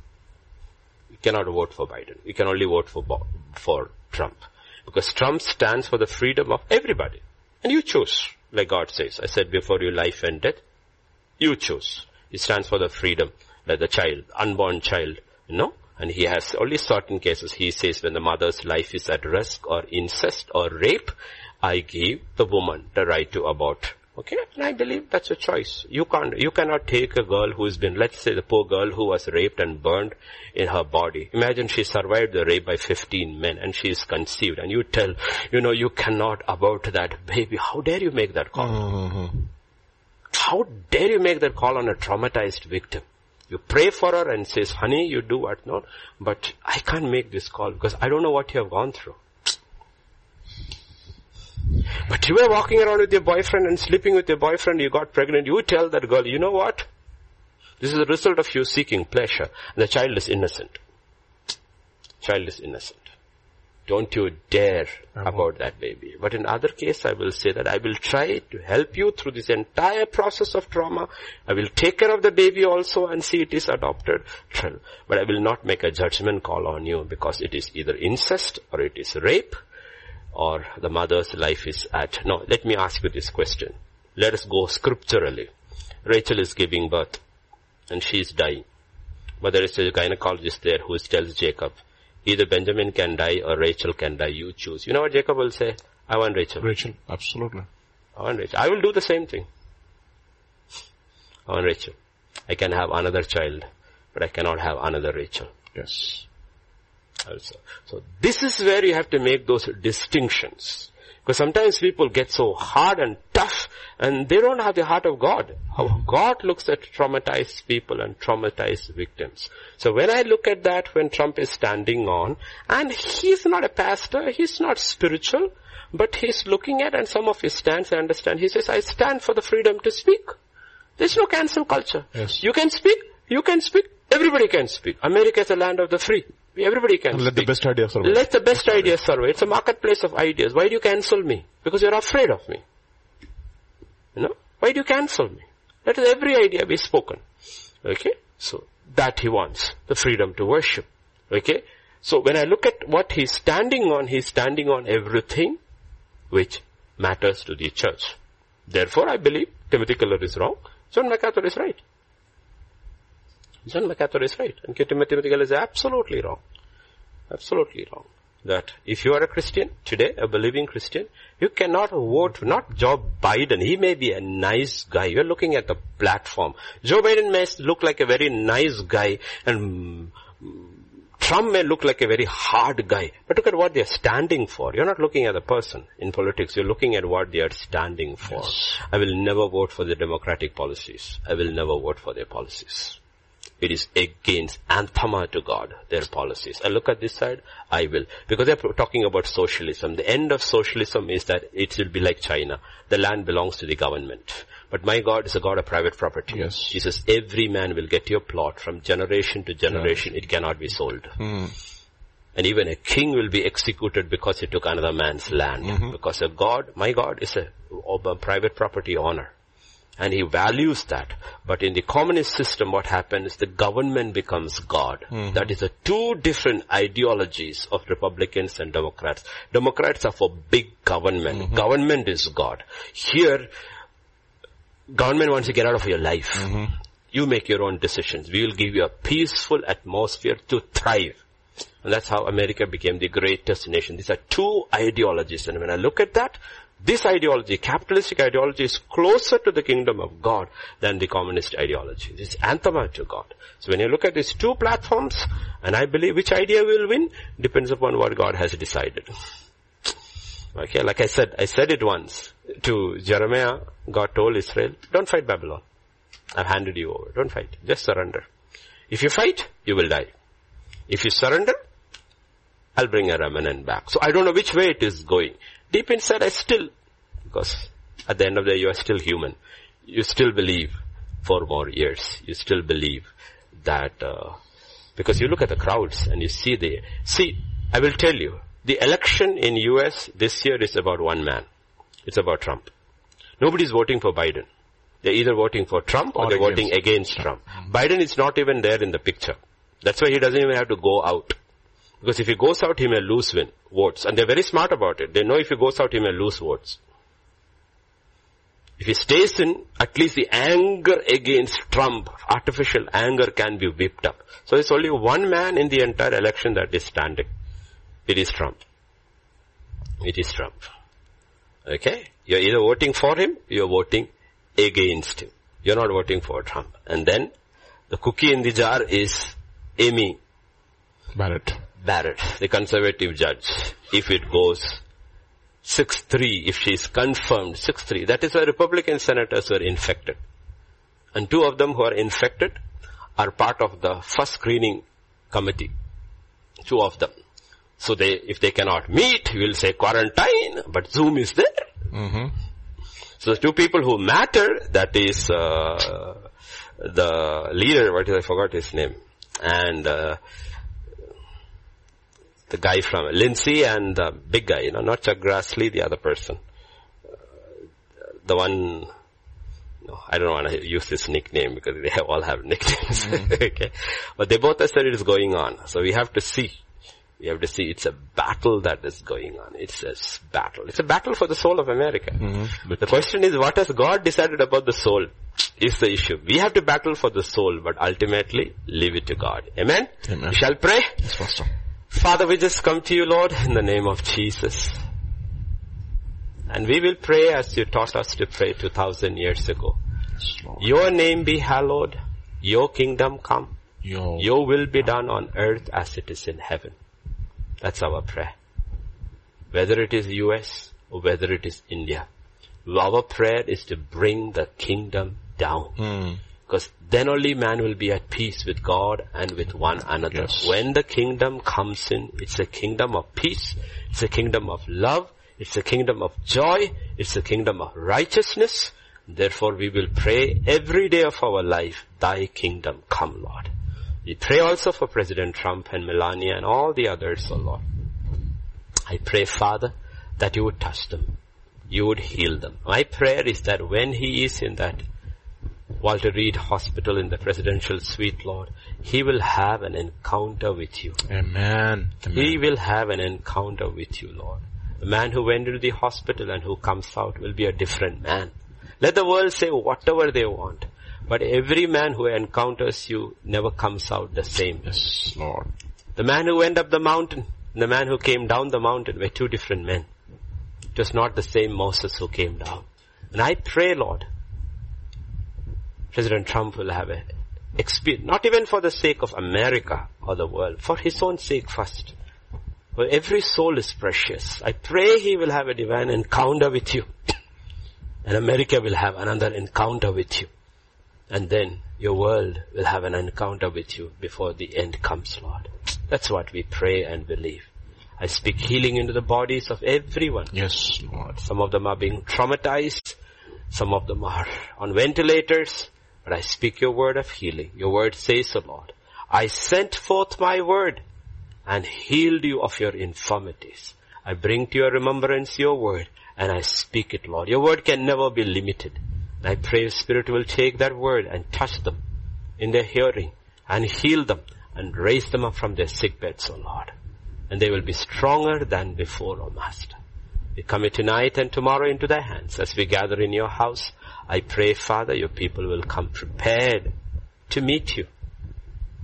You cannot vote for Biden. You can only vote for, for Trump. Because Trump stands for the freedom of everybody. And you choose, like God says. I said before you life and death, you choose. He stands for the freedom, like the child, unborn child, you know. And he has only certain cases. He says when the mother's life is at risk or incest or rape, I give the woman the right to abort Okay? And I believe that's a choice. You can't, you cannot take a girl who's been, let's say the poor girl who was raped and burned in her body. Imagine she survived the rape by 15 men and she is conceived and you tell, you know, you cannot abort that baby. How dare you make that call? Mm-hmm. How dare you make that call on a traumatized victim? You pray for her and says, honey, you do what not, but I can't make this call because I don't know what you have gone through. But you were walking around with your boyfriend and sleeping with your boyfriend, you got pregnant, you tell that girl, you know what? This is the result of you seeking pleasure. The child is innocent. Child is innocent. Don't you dare about that baby. But in other case, I will say that I will try to help you through this entire process of trauma. I will take care of the baby also and see it is adopted. But I will not make a judgment call on you because it is either incest or it is rape or the mother's life is at. No, let me ask you this question. Let us go scripturally. Rachel is giving birth and she is dying. But there is a gynecologist there who tells Jacob, either Benjamin can die or Rachel can die. You choose. You know what Jacob will say? I want Rachel. Rachel, absolutely. I want Rachel. I will do the same thing. I want Rachel. I can have another child, but I cannot have another Rachel. Yes also. So this is where you have to make those distinctions. Because sometimes people get so hard and tough and they don't have the heart of God. How God looks at traumatized people and traumatized victims. So when I look at that when Trump is standing on, and he's not a pastor, he's not spiritual, but he's looking at and some of his stands I understand. He says, I stand for the freedom to speak. There's no cancel culture. Yes. You can speak, you can speak, everybody can speak. America is a land of the free. Everybody can Let speak. the best idea survive. Let the best idea survive. It's a marketplace of ideas. Why do you cancel me? Because you're afraid of me. You know? Why do you cancel me? Let every idea be spoken. Okay? So, that he wants. The freedom to worship. Okay? So when I look at what he's standing on, he's standing on everything which matters to the church. Therefore, I believe Timothy Keller is wrong. John MacArthur is right. John MacArthur is right. And Timothy Keller is absolutely wrong. Absolutely wrong. That if you are a Christian today, a believing Christian, you cannot vote, not Joe Biden. He may be a nice guy. You're looking at the platform. Joe Biden may look like a very nice guy and mm, Trump may look like a very hard guy, but look at what they're standing for. You're not looking at the person in politics, you're looking at what they are standing for. Yes. I will never vote for the democratic policies. I will never vote for their policies. It is against anathema to God, their policies. And look at this side, I will. Because they're talking about socialism. The end of socialism is that it will be like China. The land belongs to the government. But my God is a God of private property. Yes. He says every man will get your plot from generation to generation. Yes. It cannot be sold. Mm. And even a king will be executed because he took another man's land. Mm-hmm. Because a God, my God is a, a private property owner and he values that. But in the communist system, what happens, is the government becomes God. Mm-hmm. That is the two different ideologies of Republicans and Democrats. Democrats are for big government. Mm-hmm. Government is God. Here, government wants to get out of your life. Mm-hmm. You make your own decisions. We will give you a peaceful atmosphere to thrive. And that's how America became the greatest nation. These are two ideologies. And when I look at that, this ideology, capitalistic ideology is closer to the kingdom of God than the communist ideology. It's anathema to God. So when you look at these two platforms, and I believe which idea will win, depends upon what God has decided. Okay, like I said, I said it once to Jeremiah, God told Israel, don't fight Babylon. I've handed you over. Don't fight. Just surrender. If you fight, you will die. If you surrender, I'll bring a remnant back. So I don't know which way it is going. Deep inside I still, because at the end of the day you are still human. You still believe for more years. You still believe that, uh, because you look at the crowds and you see the, see, I will tell you, the election in US this year is about one man. It's about Trump. Nobody's voting for Biden. They're either voting for Trump or, or they're against. voting against Trump. Biden is not even there in the picture. That's why he doesn't even have to go out. Because if he goes out, he may lose win, votes. And they're very smart about it. They know if he goes out, he may lose votes. If he stays in, at least the anger against Trump, artificial anger can be whipped up. So it's only one man in the entire election that is standing. It is Trump. It is Trump. Okay? You're either voting for him, you're voting against him. You're not voting for Trump. And then, the cookie in the jar is Amy Barrett. Barrett, the conservative judge, if it goes 6-3, if she is confirmed 6-3, that is why Republican senators were infected. And two of them who are infected are part of the first screening committee. Two of them. So they, if they cannot meet, we will say quarantine, but Zoom is there. Mm-hmm. So two people who matter, that is, uh, the leader, what is, I forgot his name, and, uh, the guy from Lindsey and the big guy, you know, not Chuck Grassley, the other person. Uh, the one, no, I don't want to use this nickname because they have, all have nicknames. Mm-hmm. <laughs> okay. But they both have said it is going on. So we have to see. We have to see it's a battle that is going on. It's a battle. It's a battle for the soul of America. Mm-hmm. But the question is what has God decided about the soul is the issue. We have to battle for the soul, but ultimately leave it to God. Amen? Amen. We shall pray. Yes, Father, we just come to you, Lord, in the name of Jesus. And we will pray as you taught us to pray 2000 years ago. Your name be hallowed, your kingdom come, your, your will be done on earth as it is in heaven. That's our prayer. Whether it is US or whether it is India. Our prayer is to bring the kingdom down. Mm. Because then only man will be at peace with God and with one another. Yes. When the kingdom comes in, it's a kingdom of peace, it's a kingdom of love, it's a kingdom of joy, it's a kingdom of righteousness. Therefore we will pray every day of our life, thy kingdom come Lord. We pray also for President Trump and Melania and all the others, oh Lord. I pray Father that you would touch them. You would heal them. My prayer is that when he is in that Walter Reed Hospital in the presidential suite, Lord, he will have an encounter with you. Amen. Amen. He will have an encounter with you, Lord. The man who went into the hospital and who comes out will be a different man. Let the world say whatever they want. But every man who encounters you never comes out the same. Yes, Lord. The man who went up the mountain and the man who came down the mountain were two different men. It was not the same Moses who came down. And I pray, Lord, President Trump will have a experience, not even for the sake of America or the world, for his own sake first. For every soul is precious. I pray he will have a divine encounter with you. And America will have another encounter with you. And then your world will have an encounter with you before the end comes, Lord. That's what we pray and believe. I speak healing into the bodies of everyone. Yes, Lord. Some of them are being traumatized. Some of them are on ventilators. But I speak your word of healing. Your word says, O Lord, I sent forth my word and healed you of your infirmities. I bring to your remembrance your word and I speak it, Lord. Your word can never be limited. And I pray your spirit will take that word and touch them in their hearing and heal them and raise them up from their sick beds, O Lord. And they will be stronger than before, O Master. We commit tonight and tomorrow into thy hands as we gather in your house. I pray, Father, your people will come prepared to meet you.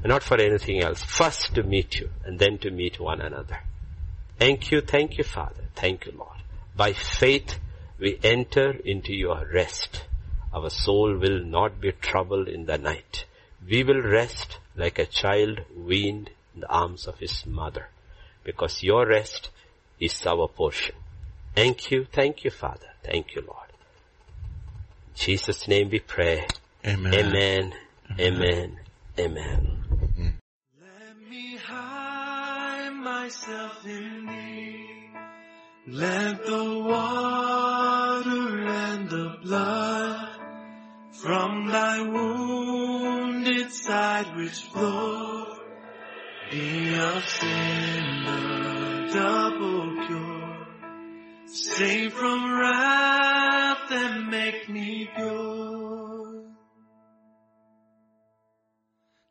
Not for anything else. First to meet you and then to meet one another. Thank you, thank you Father. Thank you Lord. By faith we enter into your rest. Our soul will not be troubled in the night. We will rest like a child weaned in the arms of his mother because your rest is our portion. Thank you, thank you Father. Thank you Lord. In Jesus name we pray. Amen. Amen. Amen. Amen. Mm. Let me hide myself in thee. Let the water and the blood from thy wounded side which flowed be of sin a double cure. Save from wrath and make me pure.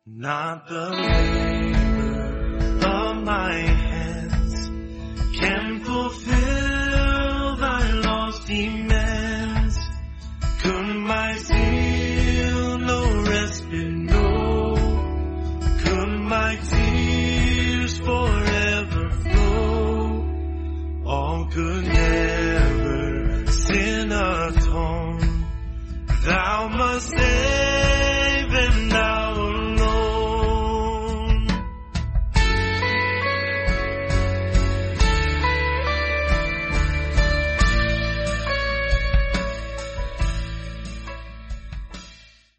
Not the labor of my hands can fulfill thy law's demands. Never